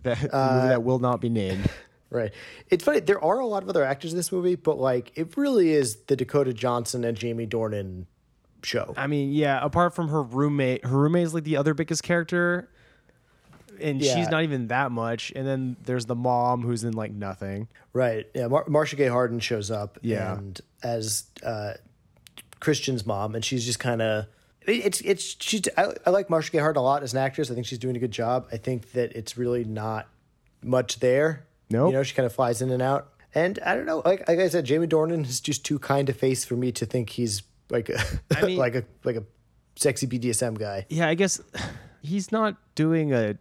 [SPEAKER 2] That the
[SPEAKER 3] Uh,
[SPEAKER 2] movie that will not be named.
[SPEAKER 3] Right. It's funny. There are a lot of other actors in this movie, but like it really is the Dakota Johnson and Jamie Dornan show.
[SPEAKER 2] I mean, yeah, apart from her roommate, her roommate is like the other biggest character. And
[SPEAKER 3] Yeah.
[SPEAKER 2] she's not even that much. And then there's the mom who's in like nothing.
[SPEAKER 3] Right. Yeah. Mar- Marcia Gay Harden shows up.
[SPEAKER 2] Yeah.
[SPEAKER 3] And as uh, Christian's mom, and she's just kind of. It's it's she's I, I like Marcia Gay Harden a lot as an actress. I think she's doing a good job. I think that it's really not much there.
[SPEAKER 2] Nope.
[SPEAKER 3] You know, she kind of flies in and out. And I don't know, like like I said, Jamie Dornan is just too kind a face for me to think he's like a
[SPEAKER 2] I mean-
[SPEAKER 3] like a like a sexy BDSM guy.
[SPEAKER 2] Yeah, I guess he's not doing a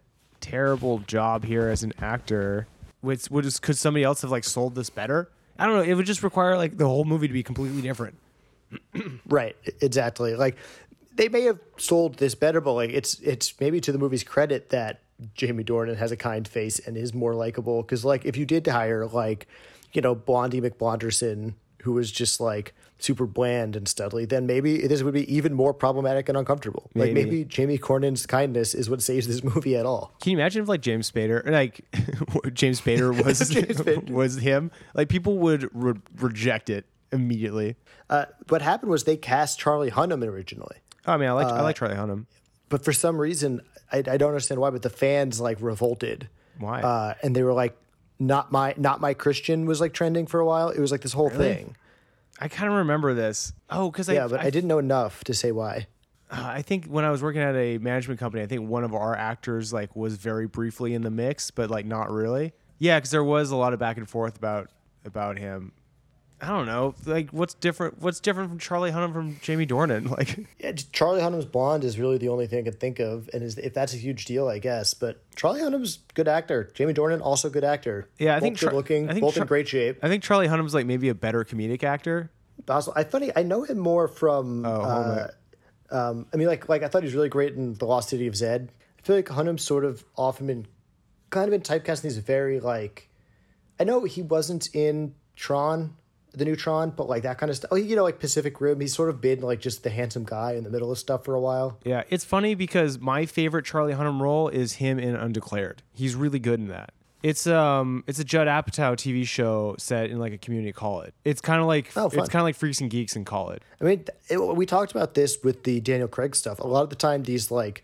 [SPEAKER 2] terrible job here as an actor. Which would just could somebody else have like sold this better? I don't know. It would just require like the whole movie to be completely different.
[SPEAKER 3] Right, exactly. Like they may have sold this better, but like it's it's maybe to the movie's credit that Jamie Dornan has a kind face and is more likable. Because like if you did hire like you know Blondie McBlonderson, who was just like super bland and studly, then maybe this would be even more problematic and uncomfortable. Like
[SPEAKER 2] Maybe.
[SPEAKER 3] maybe Jamie Dornan's kindness is what saves this movie at all.
[SPEAKER 2] Can you imagine if like James Spader, like James Spader was
[SPEAKER 3] James Spader.
[SPEAKER 2] was him? Like people would re- reject it immediately.
[SPEAKER 3] Uh, what happened was they cast Charlie Hunnam originally.
[SPEAKER 2] Oh, I mean, I like I
[SPEAKER 3] Uh,
[SPEAKER 2] like Charlie Hunnam.
[SPEAKER 3] but for some reason I, I don't understand why but the fans like revolted
[SPEAKER 2] Why?
[SPEAKER 3] uh, and they were like not my not my christian was like trending for a while it was like this whole thing
[SPEAKER 2] I kind of remember this. Oh, because
[SPEAKER 3] yeah
[SPEAKER 2] I,
[SPEAKER 3] but
[SPEAKER 2] I,
[SPEAKER 3] I, didn't know enough to say why
[SPEAKER 2] uh, I think when I was working at a management company, I think one of our actors like was very briefly in the mix, but like not really. Yeah, because there was a lot of back and forth about about him. I don't know, like what's different? What's different from Charlie Hunnam from Jamie Dornan? Like,
[SPEAKER 3] yeah, Charlie Hunnam's blonde is really the only thing I can think of, and is, if that's a huge deal, I guess. But Charlie Hunnam's good actor. Jamie Dornan also good actor.
[SPEAKER 2] Yeah, I
[SPEAKER 3] both
[SPEAKER 2] think
[SPEAKER 3] good looking,
[SPEAKER 2] I think
[SPEAKER 3] both in great shape.
[SPEAKER 2] I think Charlie Hunnam's like maybe a better comedic actor.
[SPEAKER 3] Also, I funny I know him more from.
[SPEAKER 2] Oh,
[SPEAKER 3] uh, um, I mean, like like I thought he was really great in The Lost City of Zed. I feel like Hunnam's sort of often been kind of been typecast in these very like. I know he wasn't in Tron, the Neutron, but like that kind of stuff. Oh, you know, like Pacific Rim. He's sort of been like just the handsome guy in the middle of stuff for a while.
[SPEAKER 2] Yeah, it's funny because my favorite Charlie Hunnam role is him in Undeclared. He's really good in that. It's um it's a Judd Apatow TV show set in like a community college. It's kind of like
[SPEAKER 3] Oh,
[SPEAKER 2] it's kind of like Freaks and Geeks in college.
[SPEAKER 3] I mean, it, we talked about this with the Daniel Craig stuff. A lot of the time, these like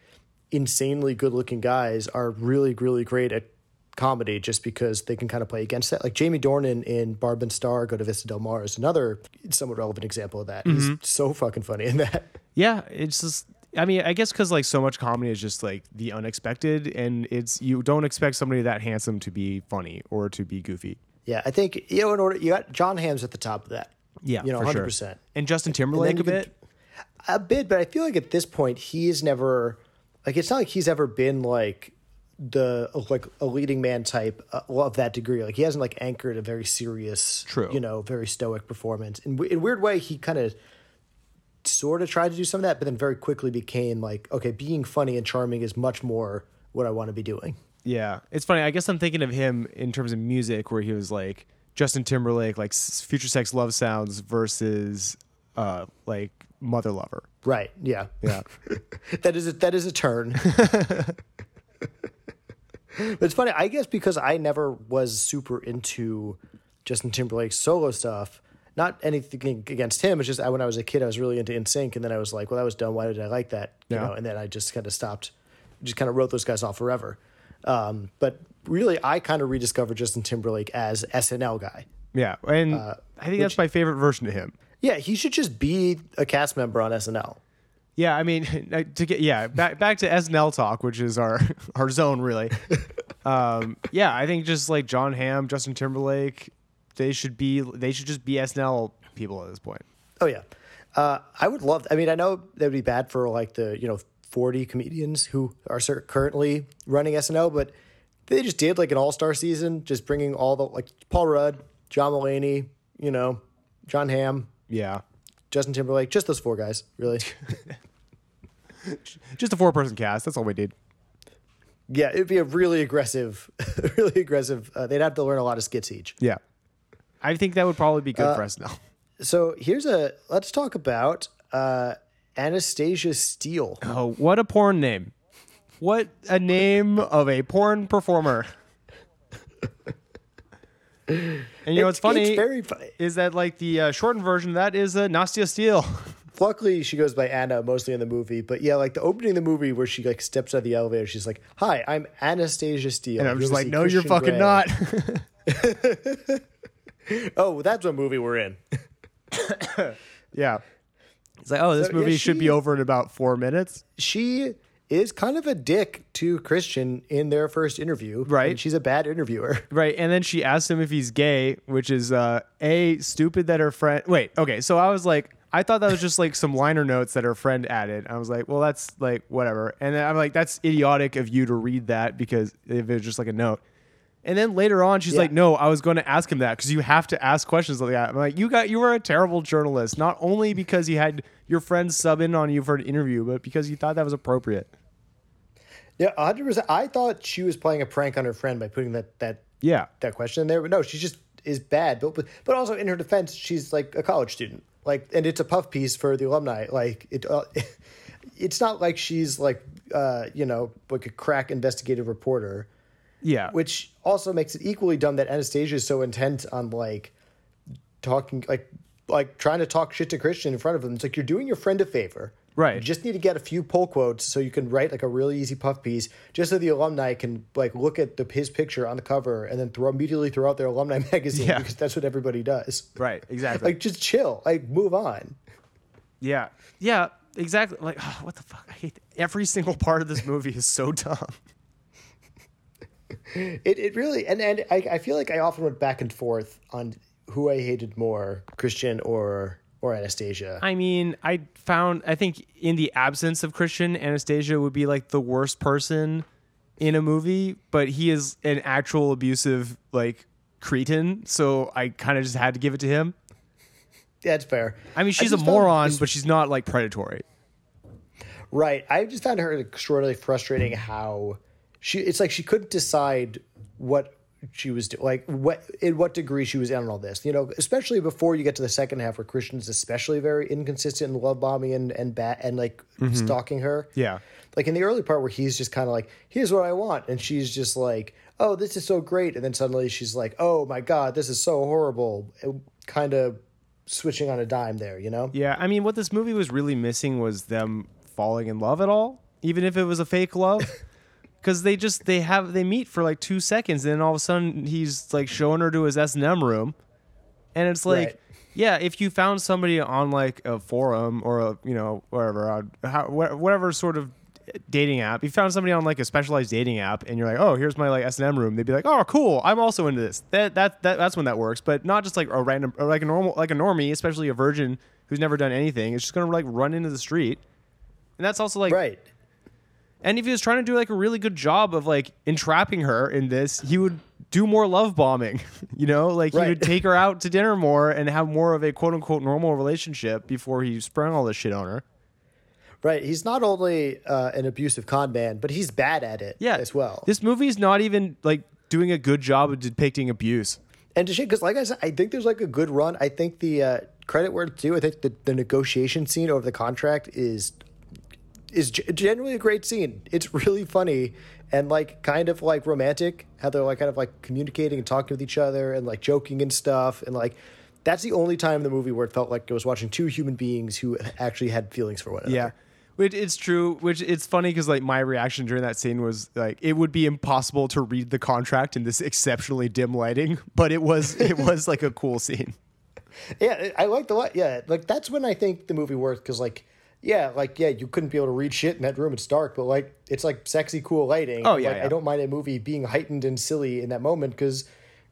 [SPEAKER 3] insanely good-looking guys are really, really great at comedy just because they can kind of play against that. Like Jamie Dornan in Barb and Star Go to Vista Del Mar is another somewhat relevant example of that. He's mm-hmm. so fucking funny in that.
[SPEAKER 2] Yeah, it's just I mean, I guess cuz like so much comedy is just like the unexpected and it's you don't expect somebody that handsome to be funny or to be goofy.
[SPEAKER 3] Yeah, I think you know in order you got Jon Hamm's at the top of that.
[SPEAKER 2] Yeah,
[SPEAKER 3] you know, hundred
[SPEAKER 2] sure.
[SPEAKER 3] percent.
[SPEAKER 2] And Justin Timberlake a
[SPEAKER 3] you can-
[SPEAKER 2] bit.
[SPEAKER 3] A bit, but I feel like at this point he is never like it's not like he's ever been like the like a leading man type uh, of that degree. Like he hasn't like anchored a very serious,
[SPEAKER 2] True.
[SPEAKER 3] you know, very stoic performance. In in weird way, he kind of sort of tried to do some of that, but then very quickly became like, okay, being funny and charming is much more what I want to be doing.
[SPEAKER 2] Yeah, it's funny. I guess I'm thinking of him in terms of music, where he was like Justin Timberlake like Future Sex Love Sounds versus uh like Mother Lover.
[SPEAKER 3] Right. Yeah.
[SPEAKER 2] Yeah.
[SPEAKER 3] that is a, that is a turn. but it's funny, I guess, because I never was super into Justin Timberlake's solo stuff. Not anything against him. It's just I, when I was a kid, I was really into NSYNC, and then I was like, "Well, that was dumb. Why did I like that?" You
[SPEAKER 2] Yeah.
[SPEAKER 3] know. And then I just kind of stopped. Just kind of wrote those guys off forever. Um, but really, I kind of rediscovered Justin Timberlake as SNL guy.
[SPEAKER 2] yeah. And I think that's my favorite version of him.
[SPEAKER 3] Yeah, he should just be a cast member on SNL.
[SPEAKER 2] Yeah, I mean, to get yeah back back to SNL talk, which is our our zone really. Um, yeah, I think just like Jon Hamm, Justin Timberlake, they should be they should just be SNL people at this point.
[SPEAKER 3] Oh yeah, uh, I would love. I mean, I know that would be bad for like the you know forty comedians who are currently running SNL, but they just did like an all star season, just bringing all the like Paul Rudd, John Mulaney, you know, Jon Hamm,
[SPEAKER 2] Yeah,
[SPEAKER 3] Justin Timberlake, just those four guys, really.
[SPEAKER 2] just a four person cast. That's all we did.
[SPEAKER 3] yeah, it'd be a really aggressive, really aggressive. Uh, they'd have to learn a lot of skits each.
[SPEAKER 2] Yeah, I think that would probably be good for us now.
[SPEAKER 3] So here's a let's talk about uh, Anastasia Steele.
[SPEAKER 2] Oh, what a porn name! What a name of a porn performer. And you know what's funny
[SPEAKER 3] It's very funny.
[SPEAKER 2] is that like the uh, shortened version of that is uh, Nastia Steele.
[SPEAKER 3] Luckily, she goes by Anna mostly in the movie, but yeah, like the opening of the movie where she like steps out of the elevator, she's like, "Hi, I'm Anastasia Steele."
[SPEAKER 2] And I'm just like, no, you're fucking
[SPEAKER 3] Grey?"
[SPEAKER 2] not.
[SPEAKER 3] Oh, that's what movie we're in.
[SPEAKER 2] yeah. It's like, oh, this
[SPEAKER 3] So, yeah,
[SPEAKER 2] movie should be over in about four minutes.
[SPEAKER 3] She is kind of a dick to Christian in their first interview,
[SPEAKER 2] Right.
[SPEAKER 3] and she's a bad interviewer.
[SPEAKER 2] Right. And then she asks him if he's gay, which is uh A, stupid that her friend wait, okay, so I was like I thought that was just like some liner notes that her friend added. I was like, well, that's like whatever. And then I'm like, that's idiotic of you to read that because if it was just like a note. And then later on, she's
[SPEAKER 3] Yeah.
[SPEAKER 2] like, "No, I was going to ask him that because you have to ask questions like that." I'm like, "You got, you were a terrible journalist, not only because you had your friends sub in on you for an interview, but because you thought that was appropriate."
[SPEAKER 3] Yeah, hundred percent. I thought she was playing a prank on her friend by putting that that
[SPEAKER 2] Yeah,
[SPEAKER 3] that question in there, but no, she just is bad. But but- but also in her defense, she's like a college student, like, and it's a puff piece for the alumni. Like it, uh, it's not like she's like uh, you know like a crack investigative reporter,
[SPEAKER 2] yeah,
[SPEAKER 3] which also makes it equally dumb that Anastasia is so intent on like talking like like trying to talk shit to Christian in front of him. It's like you're doing your friend a favor.
[SPEAKER 2] Right.
[SPEAKER 3] You just need to get a few pull quotes so you can write like a really easy puff piece, just so the alumni can like look at the, his picture on the cover and then throw immediately throw out their alumni magazine
[SPEAKER 2] Yeah.
[SPEAKER 3] because that's what everybody does.
[SPEAKER 2] right, exactly.
[SPEAKER 3] Like just chill, like move on.
[SPEAKER 2] Yeah. Yeah, exactly. Like, what the fuck? I hate every single part of this movie is so dumb.
[SPEAKER 3] It it really and and I, I feel like I often went back and forth on who I hated more, Christian or or Anastasia.
[SPEAKER 2] I mean, I found I think in the absence of Christian, Anastasia would be like the worst person in a movie, but he is an actual abusive like cretin, so I kind of just had to give it to him.
[SPEAKER 3] Yeah, That's fair.
[SPEAKER 2] I mean, she's a moron, but she's not like predatory.
[SPEAKER 3] Right. I just found her extraordinarily frustrating how she it's like she couldn't decide what she was like what in what degree she was in on all this. You know, especially before you get to the second half where Christian's especially very inconsistent and love bombing and and bat and like mm-hmm. stalking her.
[SPEAKER 2] Yeah.
[SPEAKER 3] Like in the early part where he's just kind of like, here's what I want. And she's just like, oh, this is so great. And then suddenly she's like, oh my God, this is so horrible. Kind of switching on a dime there, you know?
[SPEAKER 2] Yeah, I mean, what this movie was really missing was them falling in love at all, even if it was a fake love. Because they just they have they meet for like two seconds, and then all of a sudden he's like showing her to his S and M room, and it's like,
[SPEAKER 3] Right.
[SPEAKER 2] yeah, if you found somebody on like a forum or a you know wherever on how, whatever sort of dating app, you found somebody on like a specialized dating app, and you're like, oh, here's my like S and M room. They'd be like, oh, cool, I'm also into this. That that, that that's when that works, but not just like a random or like a normal like a normie, especially a virgin who's never done anything. It's just gonna like run into the street, and that's also like
[SPEAKER 3] Right.
[SPEAKER 2] And if he was trying to do like a really good job of like entrapping her in this, he would do more love bombing. You know, like he would take her out to dinner more and have more of a quote unquote normal relationship before he sprung all this shit on her.
[SPEAKER 3] Right. He's not only uh, an abusive con man, but he's bad at it
[SPEAKER 2] Yeah,
[SPEAKER 3] as well.
[SPEAKER 2] This movie's not even like doing a good job of depicting abuse.
[SPEAKER 3] and to shit because like I said, I think there's like a good run. I think the uh, credit where it's due. I think the, the negotiation scene over the contract is is generally a great scene. It's really funny and like kind of like romantic. How they're like kind of like communicating and talking with each other and like joking and stuff. And like that's the only time in the movie where it felt like I was watching two human beings who actually had feelings for one another.
[SPEAKER 2] Yeah. Which it's true. Which it's funny because like my reaction during that scene was like it would be impossible to read the contract in this exceptionally dim lighting, but it was it was like a cool scene.
[SPEAKER 3] Yeah, I liked a lot. Yeah, like that's when I think the movie worked because like. Yeah, like yeah, you couldn't be able to read shit in that room. It's dark, but like it's like sexy, cool lighting.
[SPEAKER 2] Oh, yeah,
[SPEAKER 3] like,
[SPEAKER 2] yeah.
[SPEAKER 3] I don't mind a movie being heightened and silly in that moment because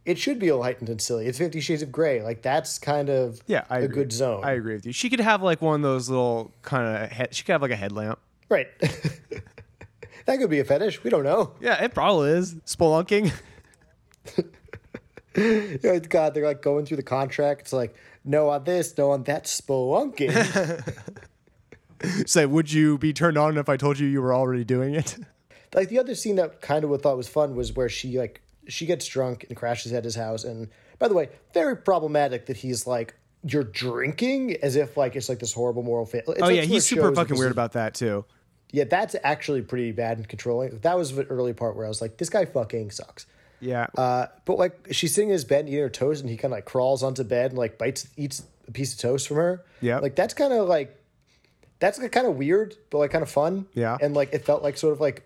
[SPEAKER 3] it should be all heightened and silly. It's Fifty Shades of Grey. Like that's kind of
[SPEAKER 2] Yeah, I
[SPEAKER 3] a
[SPEAKER 2] agree.
[SPEAKER 3] good zone.
[SPEAKER 2] I agree with you. She could have like one of those little kind of head, she could have like a headlamp.
[SPEAKER 3] Right. that could be a fetish. We don't know.
[SPEAKER 2] Yeah, it probably is. Spelunking.
[SPEAKER 3] God, they're like going through the contract. It's like no on this, no on that. Spelunking.
[SPEAKER 2] Say, would you be turned on if I told you you were already doing it?
[SPEAKER 3] like the other scene that kind of thought was fun was where she like she gets drunk and crashes at his house. And by the way, very problematic that he's like you're drinking as if like it's like this horrible moral fa- it's
[SPEAKER 2] Oh yeah, he's super fucking weird about that too.
[SPEAKER 3] Yeah, that's actually pretty bad and controlling. That was the early part where I was like, this guy fucking sucks.
[SPEAKER 2] Yeah.
[SPEAKER 3] Uh, but like she's sitting in his bed eating her toast, and he kind of like crawls onto bed and like bites, eats a piece of toast from her.
[SPEAKER 2] Yeah.
[SPEAKER 3] like that's kind of like that's kind of weird, but like kind of fun.
[SPEAKER 2] Yeah.
[SPEAKER 3] and like it felt like sort of like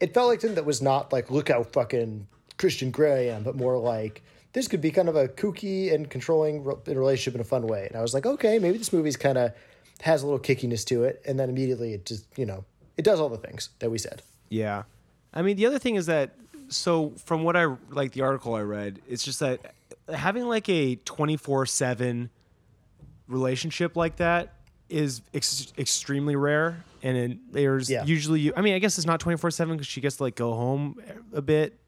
[SPEAKER 3] it felt like something that was not like look how fucking Christian Grey I am, but more like this could be kind of a kooky and controlling re- relationship in a fun way. And I was like, okay, maybe this movie's kind of has a little kickiness to it, and then immediately it just you know it does all the things that we said.
[SPEAKER 2] Yeah. I mean, the other thing is that so from what I like the article I read, it's just that having like a 24/7 relationship like that is ex- extremely rare and it, there's
[SPEAKER 3] Yeah.
[SPEAKER 2] usually I mean, I guess it's not 24/7 cuz she gets to like go home a bit.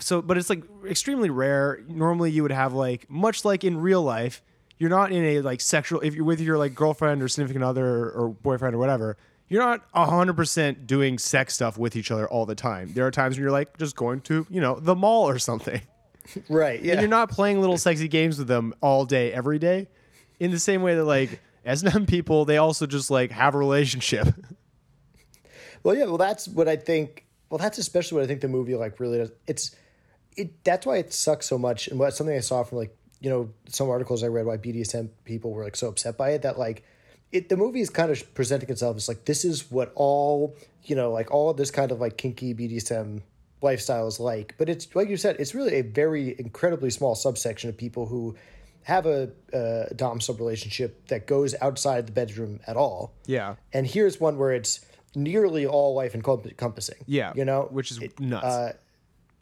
[SPEAKER 2] So, but it's like extremely rare. Normally you would have like much like in real life, you're not in a like sexual if you're with your like girlfriend or significant other or, or boyfriend or whatever you're not 100% doing sex stuff with each other all the time there are times when you're like just going to you know the mall or something
[SPEAKER 3] Right? Yeah.
[SPEAKER 2] and you're not playing little sexy games with them all day every day in the same way that like s&m people they also just like have a relationship
[SPEAKER 3] Well, yeah. Well, that's what I think. Well, that's especially what I think the movie like really does. It's it. That's why it sucks so much, and what something I saw from like you know some articles I read why BDSM people were like so upset by it that like it the movie is kind of presenting itself as like this is what all you know like all this kind of like kinky BDSM lifestyle is like, but it's like you said, it's really a very incredibly small subsection of people who have a, dom sub relationship that goes outside the bedroom at all.
[SPEAKER 2] Yeah.
[SPEAKER 3] And here's one where it's nearly all life encom- encompassing.
[SPEAKER 2] yeah
[SPEAKER 3] You know,
[SPEAKER 2] which is
[SPEAKER 3] It-
[SPEAKER 2] nuts
[SPEAKER 3] uh,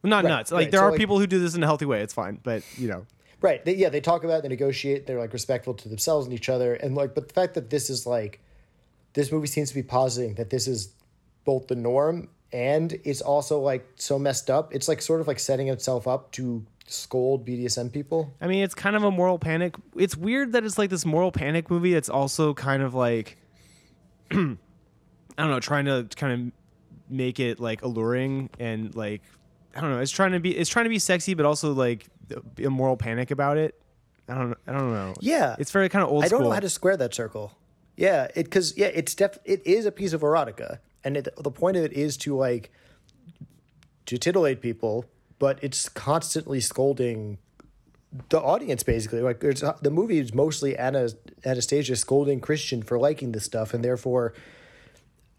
[SPEAKER 2] not
[SPEAKER 3] right,
[SPEAKER 2] nuts like
[SPEAKER 3] right.
[SPEAKER 2] there
[SPEAKER 3] So,
[SPEAKER 2] are
[SPEAKER 3] like-
[SPEAKER 2] people who do this in a healthy way it's fine but you know
[SPEAKER 3] right. They, yeah. They talk about, it, they negotiate, they're like respectful to themselves and each other. And like, but the fact that this is like, this movie seems to be positing that this is both the norm and it's also like so messed up. It's like sort of like setting itself up to scold BDSM people.
[SPEAKER 2] I mean, it's kind of a moral panic. It's weird that it's like this moral panic movie. It's also kind of like, I don't know, trying to kind of make it like alluring and like, I don't know. It's trying to be, it's trying to be sexy, but also like a moral panic about it. I don't, I don't know.
[SPEAKER 3] Yeah.
[SPEAKER 2] it's very kind of old
[SPEAKER 3] I don't
[SPEAKER 2] school.
[SPEAKER 3] know how to square that circle. Yeah, it because yeah, it's def it is a piece of erotica, and it, the point of it is to like to titillate people, but it's constantly scolding the audience. Basically, like it's, uh, the movie is mostly Anna Anastasia scolding Christian for liking this stuff, and therefore.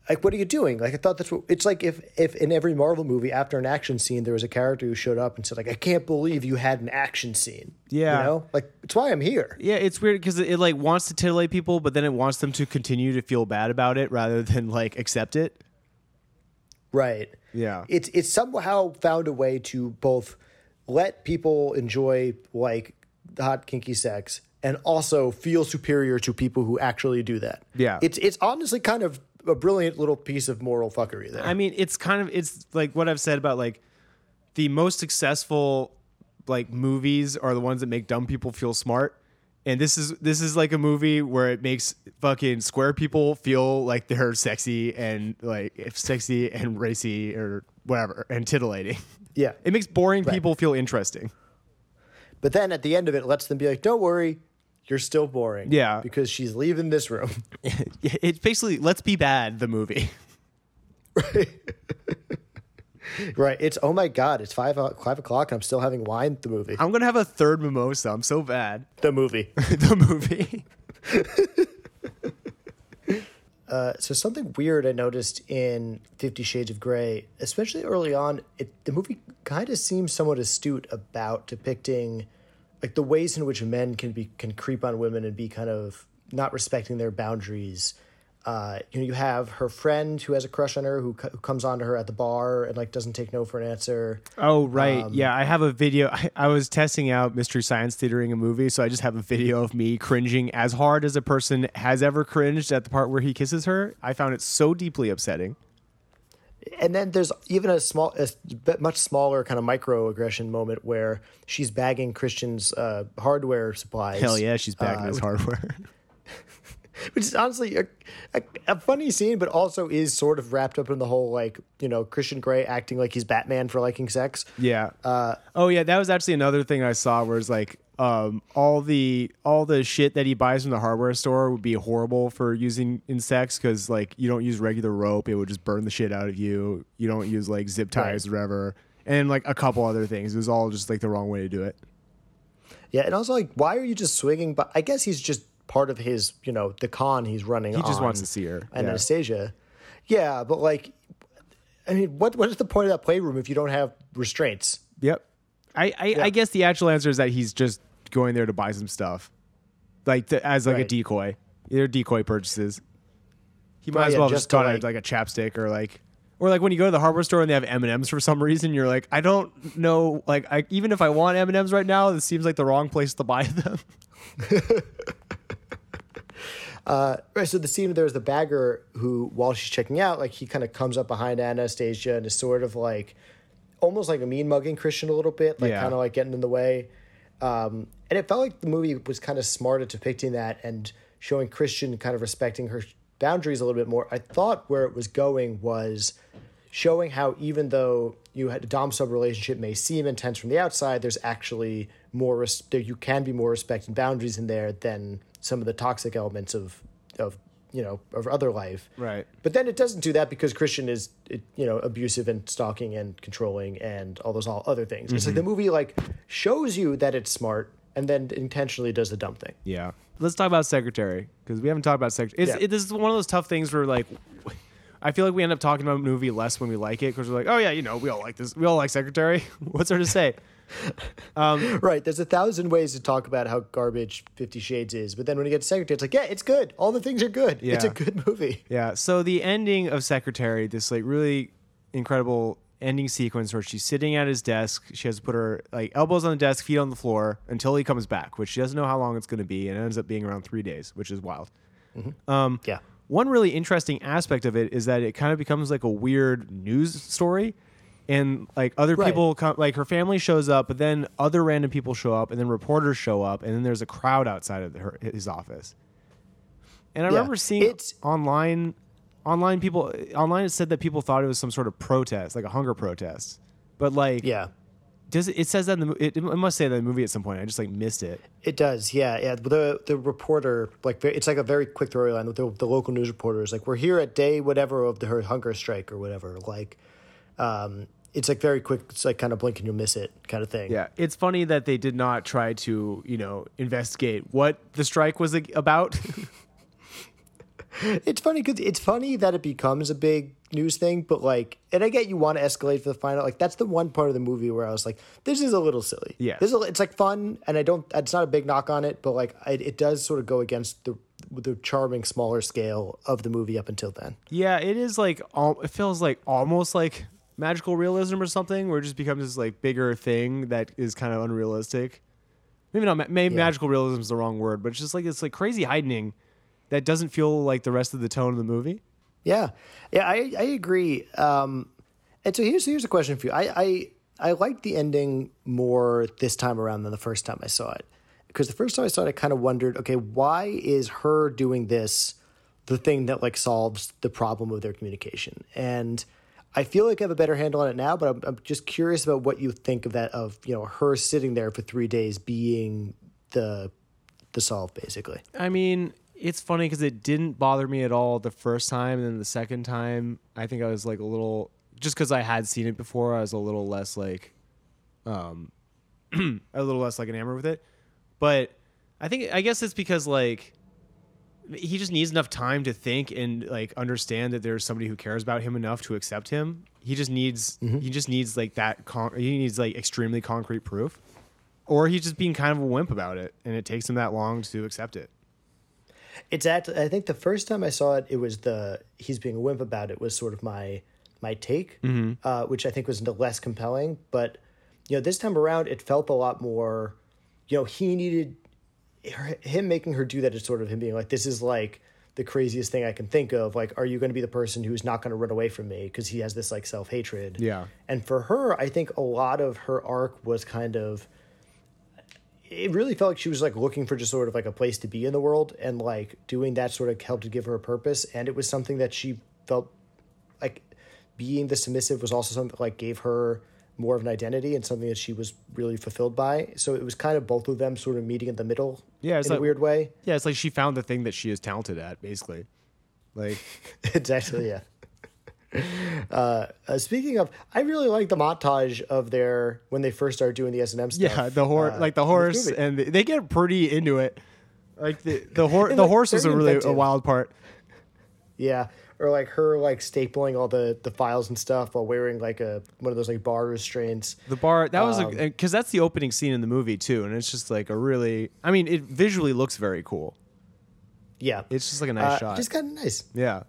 [SPEAKER 3] Like what are you doing? Like I thought that's what it's like. If if in every Marvel movie after an action scene there was a character who showed up and said like I can't believe you had an action scene.
[SPEAKER 2] Yeah.
[SPEAKER 3] you know, like it's why I'm here.
[SPEAKER 2] Yeah, it's weird because it, it like wants to titillate people, but then it wants them to continue to feel bad about it rather than like accept it.
[SPEAKER 3] Right.
[SPEAKER 2] Yeah.
[SPEAKER 3] It's it's somehow found a way to both let people enjoy like hot kinky sex and also feel superior to people who actually do that.
[SPEAKER 2] Yeah.
[SPEAKER 3] It's it's honestly kind of a brilliant little piece of moral fuckery there.
[SPEAKER 2] I mean, it's kind of it's like what I've said about like the most successful like movies are the ones that make dumb people feel smart. And this is this is like a movie where it makes fucking square people feel like they're sexy and like if sexy and racy or whatever and titillating.
[SPEAKER 3] yeah.
[SPEAKER 2] It makes boring people feel interesting.
[SPEAKER 3] But then at the end of it, it lets them be like, "Don't worry, you're still boring."
[SPEAKER 2] Yeah.
[SPEAKER 3] because she's leaving this room.
[SPEAKER 2] It's basically let's be bad the movie.
[SPEAKER 3] right? It's oh my god, it's five five o'clock, and I'm still having wine. The movie,
[SPEAKER 2] I'm gonna have a third mimosa. I'm so bad.
[SPEAKER 3] the movie.
[SPEAKER 2] the movie.
[SPEAKER 3] Uh, so something weird I noticed in Fifty Shades of Grey, especially early on, it, the movie kind of seems somewhat astute about depicting like the ways in which men can be can creep on women and be kind of not respecting their boundaries. Uh, you know, you have her friend who has a crush on her who, co- who comes on to her at the bar and like doesn't take no for an answer.
[SPEAKER 2] Oh right, yeah. I have a video. I, I was testing out Mystery Science Theatering a movie, so I just have a video of me cringing as hard as a person has ever cringed at the part where he kisses her. I found it so deeply upsetting.
[SPEAKER 3] And then there's even a small, a much smaller kind of microaggression moment where she's bagging Christian's uh, hardware supplies.
[SPEAKER 2] Hell yeah, she's bagging
[SPEAKER 3] Uh,
[SPEAKER 2] his hardware.
[SPEAKER 3] which is honestly a, a, a funny scene, but also is sort of wrapped up in the whole like you know Christian Grey acting like he's Batman for liking sex.
[SPEAKER 2] Yeah.
[SPEAKER 3] Uh,
[SPEAKER 2] oh yeah, that was actually another thing I saw where it's like um, all the all the shit that he buys from the hardware store would be horrible for using in sex because like you don't use regular rope; it would just burn the shit out of you. You don't use like zip ties or whatever, and like a couple other things. It was all just like the wrong way to do it.
[SPEAKER 3] Yeah, and also like, why are you just swinging? But I guess he's just part of his you know the con he's running.
[SPEAKER 2] He just wants to see her.
[SPEAKER 3] and
[SPEAKER 2] Yeah.
[SPEAKER 3] Anastasia. Yeah, but like, I mean, what what is the point of that playroom if you don't have restraints?
[SPEAKER 2] Yep. I I, I guess the actual answer is that he's just going there to buy some stuff, like to, as like
[SPEAKER 3] Right.
[SPEAKER 2] a decoy. They're decoy purchases. He might
[SPEAKER 3] Right,
[SPEAKER 2] as well have
[SPEAKER 3] just
[SPEAKER 2] got
[SPEAKER 3] like-
[SPEAKER 2] a, like a chapstick or like. Or like when you go to the hardware store and they have M and M's for some reason, you're like, I don't know. Like, I, even if I want M and M's right now, this seems like the wrong place to buy them.
[SPEAKER 3] Right. So the scene there's the bagger who, while she's checking out, like he kind of comes up behind Anastasia and is sort of like, almost like a mean mugging Christian a little bit, like
[SPEAKER 2] Yeah.
[SPEAKER 3] kind of like getting in the way. Um, and it felt like the movie was kind of smart at depicting that and showing Christian kind of respecting her boundaries a little bit more. I thought where it was going was showing how even though you had a dom sub relationship may seem intense from the outside, there's actually more res- there you can be more respect and boundaries in there than some of the toxic elements of of you know of other life.
[SPEAKER 2] Right.
[SPEAKER 3] But then it doesn't do that because Christian is it- you know abusive and stalking and controlling and all those all other things. It's like mm-hmm. the movie like shows you that it's smart and then intentionally does the dumb thing.
[SPEAKER 2] Yeah. Let's talk about secretary because we haven't talked about secretary.
[SPEAKER 3] Yeah.
[SPEAKER 2] it, this is one of those tough things where like, I feel like we end up talking about a movie less when we like it because we're like, oh yeah, you know, we all like this. We all like secretary. What's there to say?
[SPEAKER 3] Right. There's a thousand ways to talk about how garbage Fifty Shades is, but then when you get to Secretary, it's like, yeah, it's good. All the things are good. It's a good movie.
[SPEAKER 2] Yeah. So the ending of Secretary, this like really incredible ending sequence where she's sitting at his desk. She has to put her like elbows on the desk, feet on the floor until he comes back, which she doesn't know how long it's going to be, and it ends up being around three days, which is wild. Um,
[SPEAKER 3] Yeah.
[SPEAKER 2] One really interesting aspect of it is that it kind of becomes like a weird news story. And like other
[SPEAKER 3] Right.
[SPEAKER 2] people come, like her family shows up, but then other random people show up, and then reporters show up, and then there's a crowd outside of her, his office. And I
[SPEAKER 3] Yeah.
[SPEAKER 2] remember seeing
[SPEAKER 3] It's-
[SPEAKER 2] online, online people online it said that people thought it was some sort of protest, like a hunger protest. But like,
[SPEAKER 3] Yeah.
[SPEAKER 2] does it, it says that in the it, it must say that in the movie at some point. I just like missed it.
[SPEAKER 3] It does, yeah, yeah. The the reporter, like, it's like a very quick throwaway line with the, the local news reporters, like, we're here at day whatever of the her hunger strike or whatever. Like, um, it's like very quick. It's like kind of blink and you'll miss it kind of thing.
[SPEAKER 2] Yeah, it's funny that they did not try to, you know, investigate what the strike was about.
[SPEAKER 3] It's funny because it's funny that it becomes a big news thing, but like, and I get you want to escalate for the final. Like, that's the one part of the movie where I was like, this is a little silly.
[SPEAKER 2] Yeah,
[SPEAKER 3] this is a, it's like fun, and I don't. It's not a big knock on it, but like, it, it does sort of go against the the charming smaller scale of the movie up until then.
[SPEAKER 2] yeah, it is like it feels like almost like magical realism or something, where it just becomes this like bigger thing that is kind of unrealistic. Maybe not. ma- Maybe
[SPEAKER 3] Yeah.
[SPEAKER 2] magical realism is the wrong word, but it's just like it's like crazy heightening that doesn't feel like the rest of the tone of the movie.
[SPEAKER 3] Yeah, yeah, I I agree. Um, and so here's here's a question for you. I I I liked the ending more this time around than the first time I saw it because the first time I saw it, I kind of wondered, okay, why is her doing this the thing that like solves the problem of their communication? And I feel like I have a better handle on it now, but I'm, I'm just curious about what you think of that of you know her sitting there for three days being the the solve basically.
[SPEAKER 2] I mean, it's funny because it didn't bother me at all the first time, and then the second time, I think I was like a little just because I had seen it before. I was a little less like, um, a little less like enamored with it. But I think I guess it's because like he just needs enough time to think and like understand that there's somebody who cares about him enough to accept him. He just needs he just needs like that. Con- he needs like extremely concrete proof, or he's just being kind of a wimp about it, and it takes him that long to accept it.
[SPEAKER 3] It's at I think the first time I saw it, it was the he's being a wimp about it was sort of my my take, uh, which I think was less compelling. But you know, this time around, it felt a lot more. You know, he needed her, him making her do that is sort of him being like, "This is like the craziest thing I can think of. Like, are you going to be the person who's not going to run away from me?" Because he has this like self hatred.
[SPEAKER 2] Yeah.
[SPEAKER 3] And for her, I think a lot of her arc was kind of it really felt like she was like looking for just sort of like a place to be in the world and like doing that sort of helped to give her a purpose and it was something that she felt like being the submissive was also something that like gave her more of an identity and something that she was really fulfilled by so it was kind of both of them sort of meeting in the middle
[SPEAKER 2] Yeah, it's
[SPEAKER 3] in
[SPEAKER 2] like-
[SPEAKER 3] a weird way
[SPEAKER 2] Yeah, it's like she found the thing that she is talented at, basically. Like,
[SPEAKER 3] exactly yeah uh, uh, speaking of, I really like the montage of their when they first start doing the S and M stuff.
[SPEAKER 2] yeah, the horse,
[SPEAKER 3] uh,
[SPEAKER 2] like the horse, and they get pretty into it. Like the the horse, the
[SPEAKER 3] like,
[SPEAKER 2] horse was a really a wild part.
[SPEAKER 3] Yeah, or like her like stapling all the the files and stuff while wearing like a one of those like bar restraints.
[SPEAKER 2] The bar that was
[SPEAKER 3] Um,
[SPEAKER 2] because that's the opening scene in the movie too, and it's just like a really. I mean, it visually looks very cool.
[SPEAKER 3] Yeah,
[SPEAKER 2] It's just like a nice
[SPEAKER 3] uh,
[SPEAKER 2] shot.
[SPEAKER 3] just kind of nice.
[SPEAKER 2] yeah,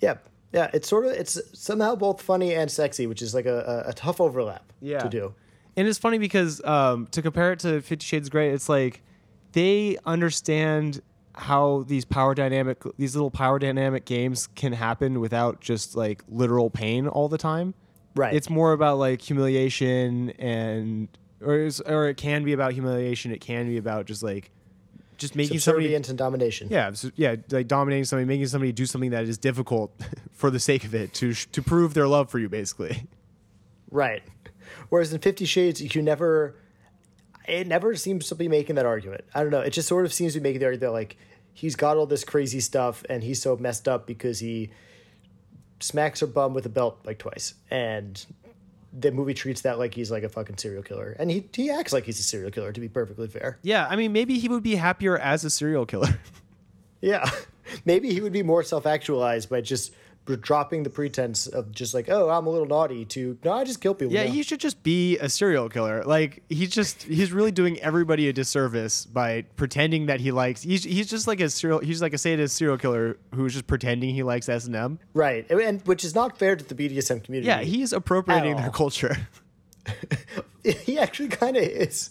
[SPEAKER 3] Yeah, yeah. It's sort of it's somehow both funny and sexy, which is like a, a, a tough overlap
[SPEAKER 2] Yeah.
[SPEAKER 3] to do.
[SPEAKER 2] And it's funny because um, to compare it to Fifty Shades of Grey, it's like they understand how these power dynamic, these little power dynamic games can happen without just like literal pain all the time.
[SPEAKER 3] Right.
[SPEAKER 2] It's more about like humiliation and, or or it can be about humiliation. It can be about just like, just making somebody,
[SPEAKER 3] subservience and domination.
[SPEAKER 2] yeah, yeah, like dominating somebody, making somebody do something that is difficult for the sake of it to sh- to prove their love for you, basically.
[SPEAKER 3] Right. Whereas in Fifty Shades, you never, it never seems to be making that argument. I don't know. It just sort of seems to be making the argument that like he's got all this crazy stuff and he's so messed up because he smacks her bum with a belt like twice, and the movie treats that like he's like a fucking serial killer, and he he acts like he's a serial killer. To be perfectly fair,
[SPEAKER 2] Yeah, I mean, maybe he would be happier as a serial killer.
[SPEAKER 3] yeah, maybe he would be more self actualized by just dropping the pretense of just like oh I'm a little naughty to no I just kill people.
[SPEAKER 2] Yeah,
[SPEAKER 3] now."
[SPEAKER 2] he should just be a serial killer. Like he's just he's really doing everybody a disservice by pretending that he likes. He's he's just like a serial. He's like a sadist serial killer who's just pretending he likes S and M.
[SPEAKER 3] right, and which is not fair to the BDSM community.
[SPEAKER 2] Yeah, he's appropriating
[SPEAKER 3] At
[SPEAKER 2] their culture.
[SPEAKER 3] he actually kind of is.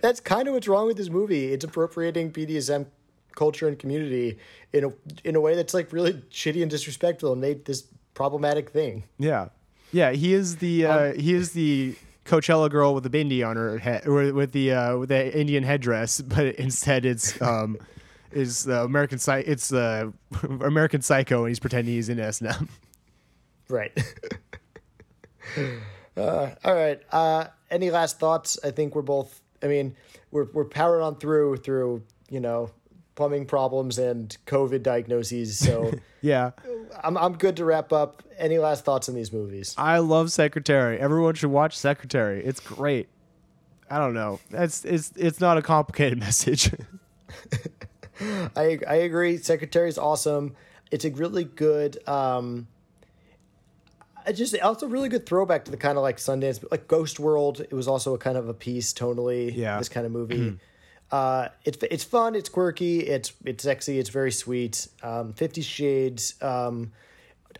[SPEAKER 3] That's kind of what's wrong with this movie. It's appropriating BDSM culture and community in a in a way that's like really shitty and disrespectful and made this problematic thing.
[SPEAKER 2] Yeah, yeah. He is the uh, he is the Coachella girl with the bindi on her head, or with the uh, with the Indian headdress, but instead it's um is the American Psy. It's uh, American Psycho, and he's pretending he's in S M.
[SPEAKER 3] Right. uh, all right. Uh, any last thoughts? I think we're both. I mean, we're we're powering on through through you know plumbing problems and COVID diagnoses. So
[SPEAKER 2] Yeah.
[SPEAKER 3] I'm I'm good to wrap up. Any last thoughts on these movies?
[SPEAKER 2] I love Secretary. Everyone should watch Secretary. It's great. I don't know. That's it's it's not a complicated message.
[SPEAKER 3] I I agree. Secretary is awesome. It's a really good. um I just also really good throwback to the kind of like Sundance, like Ghost World. It was also a kind of a piece tonally.
[SPEAKER 2] Yeah.
[SPEAKER 3] this kind of movie. uh, it's it's fun. It's quirky. It's it's sexy. It's very sweet. Um, Fifty Shades. Um,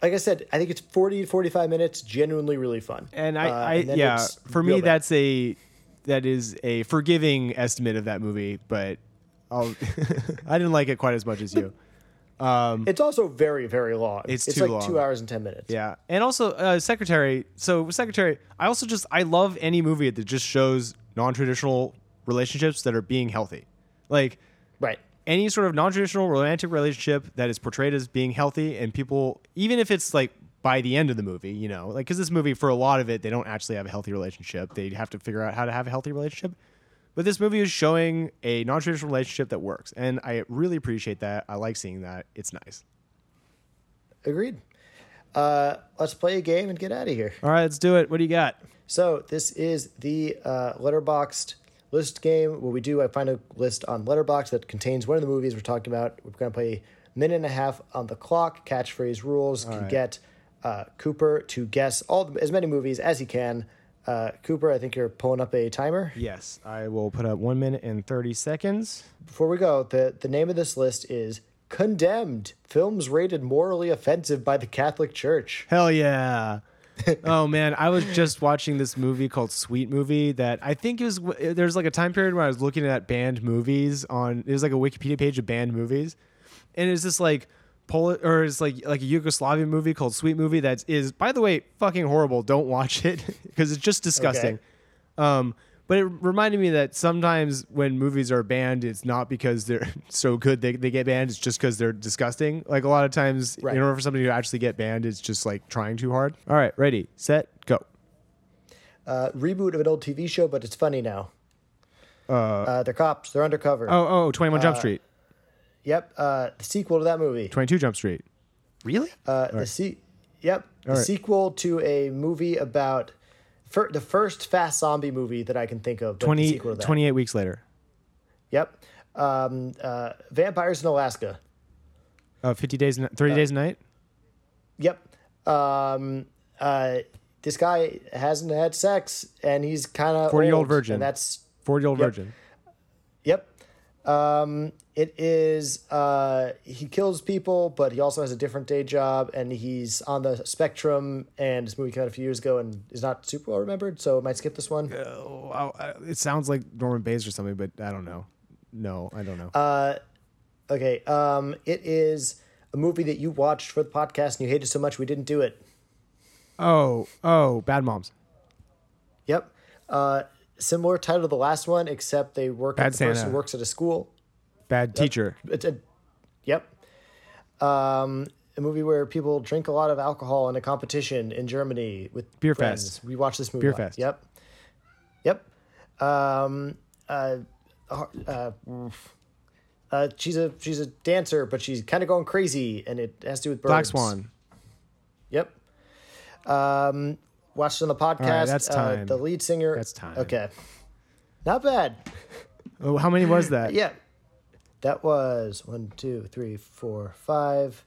[SPEAKER 3] like I said, I think it's 40 45 minutes. Genuinely really fun.
[SPEAKER 2] and I,
[SPEAKER 3] Uh,
[SPEAKER 2] I
[SPEAKER 3] and
[SPEAKER 2] yeah, for me
[SPEAKER 3] bad.
[SPEAKER 2] that's a that is a forgiving estimate of that movie, but I'll I didn't like it quite as much as you.
[SPEAKER 3] Um, It's also very very long.
[SPEAKER 2] It's
[SPEAKER 3] it's
[SPEAKER 2] too
[SPEAKER 3] like
[SPEAKER 2] long.
[SPEAKER 3] two hours and ten minutes.
[SPEAKER 2] Yeah, and also uh, Secretary. So Secretary, I also just I love any movie that just shows non-traditional relationships that are being healthy, like
[SPEAKER 3] Right.
[SPEAKER 2] any sort of non-traditional romantic relationship that is portrayed as being healthy, and people, even if it's like by the end of the movie, you know, like because this movie for a lot of it they don't actually have a healthy relationship. They have to figure out how to have a healthy relationship. But this movie is showing a non-traditional relationship that works, and I really appreciate that. I like seeing that. It's nice.
[SPEAKER 3] Agreed. Uh, let's play a game and get out of here.
[SPEAKER 2] All right, let's do it. What do you got?
[SPEAKER 3] So this is the uh, Letterboxd list game. What we do, I find a list on Letterboxd that contains one of the movies we're talking about. We're going to play minute and a half on the clock. Catchphrase rules to
[SPEAKER 2] right.
[SPEAKER 3] get uh, Cooper to guess all as many movies as he can. Uh, Cooper, I think you're pulling up a timer.
[SPEAKER 2] Yes, I will put up one minute and thirty seconds.
[SPEAKER 3] Before we go, the the name of this list is Condemned: Films rated morally offensive by the Catholic Church.
[SPEAKER 2] Hell yeah. oh man, I was just watching this movie called Sweet Movie that I think it was there's like a time period where I was looking at banned movies on it was like a Wikipedia page of banned movies. And it's this like Polish or it's like like a Yugoslavian movie called Sweet Movie that is by the way fucking horrible. Don't watch it because it's just disgusting.
[SPEAKER 3] Okay.
[SPEAKER 2] Um but it reminded me that sometimes when movies are banned, it's not because they're so good they, they get banned. It's just because they're disgusting. Like a lot of times,
[SPEAKER 3] Right.
[SPEAKER 2] in order for somebody to actually get banned, it's just like trying too hard. All right, ready, set, go.
[SPEAKER 3] Uh, reboot of an old TV show, but it's funny now. Uh, they're cops. They're undercover.
[SPEAKER 2] Oh, oh, 21 Jump Street,
[SPEAKER 3] Yep. Uh, the sequel to that movie.
[SPEAKER 2] 22 Jump Street. Really?
[SPEAKER 3] Uh, the se- Yep. The
[SPEAKER 2] right.
[SPEAKER 3] sequel to a movie about fir- the first fast zombie movie that I can think of. but the
[SPEAKER 2] 20,
[SPEAKER 3] sequel to that.
[SPEAKER 2] 28 weeks later.
[SPEAKER 3] Yep. Um, uh, Vampires in Alaska.
[SPEAKER 2] Uh, 50 days, and 30 days a night.
[SPEAKER 3] Yep. Um, uh, this guy hasn't had sex and he's kind of
[SPEAKER 2] 40-year-old virgin.
[SPEAKER 3] And that's
[SPEAKER 2] 40 year old
[SPEAKER 3] Yep.
[SPEAKER 2] virgin.
[SPEAKER 3] Um, it is. Uh, he kills people, but he also has a different day job, and he's on the spectrum. And this movie came out a few years ago, and is not super well remembered, so I might skip this one.
[SPEAKER 2] I- I- it sounds like Norman Bates or something, but I don't know. No, I don't know.
[SPEAKER 3] Uh, okay. Um, it is a movie that you watched for the podcast, and you hated so much we didn't do it.
[SPEAKER 2] oh, oh, Bad Moms.
[SPEAKER 3] Yep. Uh, similar title to the last one, except they work.
[SPEAKER 2] Bad
[SPEAKER 3] the person
[SPEAKER 2] Santa.
[SPEAKER 3] works at a school.
[SPEAKER 2] Bad Teacher.
[SPEAKER 3] It's a, yep. Um, a movie where people drink a lot of alcohol in a competition in Germany with
[SPEAKER 2] Beer
[SPEAKER 3] friends.
[SPEAKER 2] Fest.
[SPEAKER 3] We watched this movie.
[SPEAKER 2] Beer. Fest.
[SPEAKER 3] Yep. Yep. Um, uh, uh, uh, she's a she's a dancer, but she's kind of going crazy, and it has to do with birds.
[SPEAKER 2] Black Swan.
[SPEAKER 3] Yep. Um, watched on the podcast.
[SPEAKER 2] that's
[SPEAKER 3] Uh, the lead singer.
[SPEAKER 2] That's time.
[SPEAKER 3] Okay. Not bad.
[SPEAKER 2] Oh, how many was that?
[SPEAKER 3] Yeah. That was one, two, three, four, five,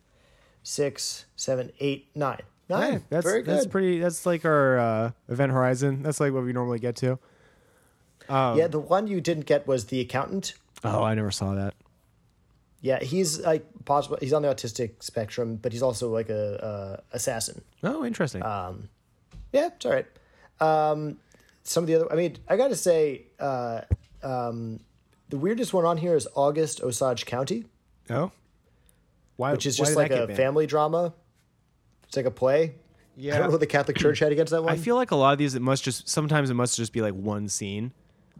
[SPEAKER 3] six, seven, eight, nine. Nine.
[SPEAKER 2] That's
[SPEAKER 3] Very good.
[SPEAKER 2] that's pretty. That's like our uh, Event Horizon. That's like what we normally get to.
[SPEAKER 3] yeah, the one you didn't get was the accountant.
[SPEAKER 2] Oh, I never saw that.
[SPEAKER 3] Yeah, he's like possible. He's on the autistic spectrum, but he's also like a, a assassin.
[SPEAKER 2] Oh, interesting.
[SPEAKER 3] Yeah, it's all right. Um, some of the other. I mean, I got to say, uh, um, the weirdest one on here is August Osage County,
[SPEAKER 2] oh, why?
[SPEAKER 3] which is
[SPEAKER 2] why
[SPEAKER 3] just like a family drama. It's like a play.
[SPEAKER 2] Yeah, I
[SPEAKER 3] don't know what the Catholic Church had against that one.
[SPEAKER 2] I feel like a lot of these it must just sometimes it must just be like one scene.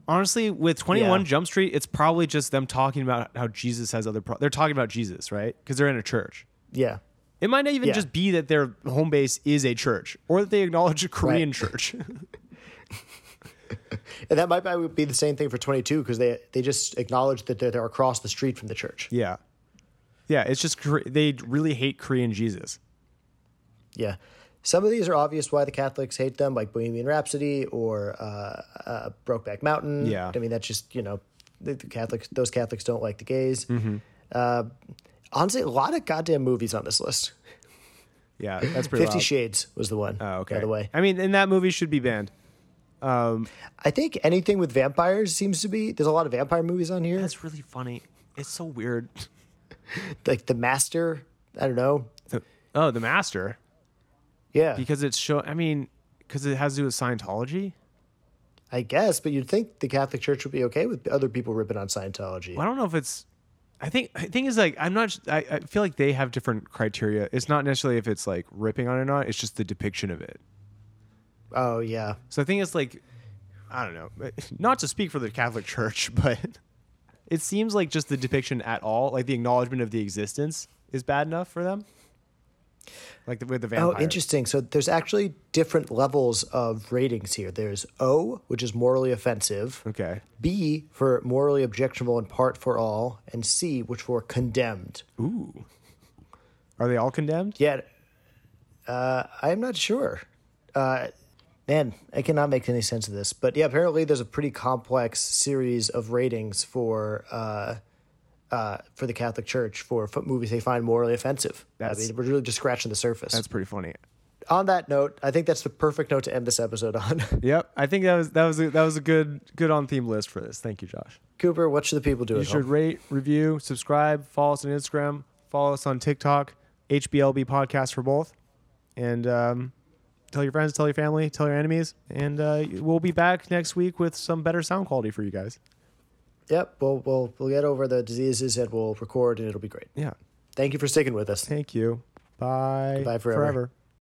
[SPEAKER 2] Honestly, with Twenty One
[SPEAKER 3] Yeah.
[SPEAKER 2] Jump Street, it's probably just them talking about how Jesus has other. Pro- they're talking about Jesus, right? Because they're in a church.
[SPEAKER 3] yeah.
[SPEAKER 2] It might not even
[SPEAKER 3] Yeah.
[SPEAKER 2] just be that their home base is a church, or that they acknowledge a Korean
[SPEAKER 3] Right.
[SPEAKER 2] church.
[SPEAKER 3] And that might be the same thing for 22 because they they just acknowledge that they're, they're across the street from the church.
[SPEAKER 2] yeah, yeah. It's just they really hate Korean Jesus.
[SPEAKER 3] Yeah. Some of these are obvious why the Catholics hate them, like Bohemian Rhapsody or uh, uh, Brokeback Mountain.
[SPEAKER 2] Yeah.
[SPEAKER 3] I mean, that's just, you know, the, the Catholics, those Catholics don't like the gays.
[SPEAKER 2] Mm-hmm.
[SPEAKER 3] Uh, honestly, a lot of goddamn movies on this list.
[SPEAKER 2] Yeah, that's pretty.
[SPEAKER 3] Fifty
[SPEAKER 2] wild.
[SPEAKER 3] Shades was the one,
[SPEAKER 2] Oh, okay.
[SPEAKER 3] by the way.
[SPEAKER 2] I mean, and that movie should be banned.
[SPEAKER 3] Um, I think anything with vampires seems to be, there's a lot of vampire movies on here.
[SPEAKER 2] That's really funny. It's so weird.
[SPEAKER 3] Like The Master. I don't know.
[SPEAKER 2] Oh, The Master.
[SPEAKER 3] Yeah.
[SPEAKER 2] because it's show. I mean, because it has to do with Scientology.
[SPEAKER 3] I guess, but you'd think the Catholic Church would be okay with other people ripping on Scientology.
[SPEAKER 2] Well, I don't know if it's. I think the thing is like I'm not. I, I feel like they have different criteria. It's not necessarily if it's like ripping on it or not. It's just the depiction of it.
[SPEAKER 3] Oh, yeah.
[SPEAKER 2] So I think it's like, I don't know. Not to speak for the Catholic Church, but it seems like just the depiction at all, like the acknowledgement of the existence, is bad enough for them. Like the, with the vampire.
[SPEAKER 3] Oh, interesting. So there's actually different levels of ratings here. There's O, which is morally offensive.
[SPEAKER 2] Okay.
[SPEAKER 3] B for morally objectionable in part for all, and C, which for condemned.
[SPEAKER 2] Ooh. Are they all condemned?
[SPEAKER 3] Yet, uh, I'm not sure. Uh, man, I cannot make any sense of this. But yeah, apparently there's a pretty complex series of ratings for uh, uh, for the Catholic Church for movies they find morally offensive.
[SPEAKER 2] That's-
[SPEAKER 3] I mean, we're really just scratching the surface.
[SPEAKER 2] That's pretty funny.
[SPEAKER 3] on that note, I think that's the perfect note to end this episode on.
[SPEAKER 2] Yep. I think that was that was a, that was a good good on theme list for this. Thank you, Josh.
[SPEAKER 3] Cooper, what should the people do
[SPEAKER 2] You should
[SPEAKER 3] home?
[SPEAKER 2] rate, review, subscribe, follow us on Instagram, follow us on TikTok, HBLB podcast for both, and um, tell your friends, tell your family, tell your enemies, and uh, we'll be back next week with some better sound quality for you guys.
[SPEAKER 3] Yep, we'll, we'll, we'll get over the diseases and we'll record and it'll be great.
[SPEAKER 2] Yeah.
[SPEAKER 3] Thank you for sticking with us.
[SPEAKER 2] Thank you. Bye.
[SPEAKER 3] Goodbye forever.
[SPEAKER 2] Forever.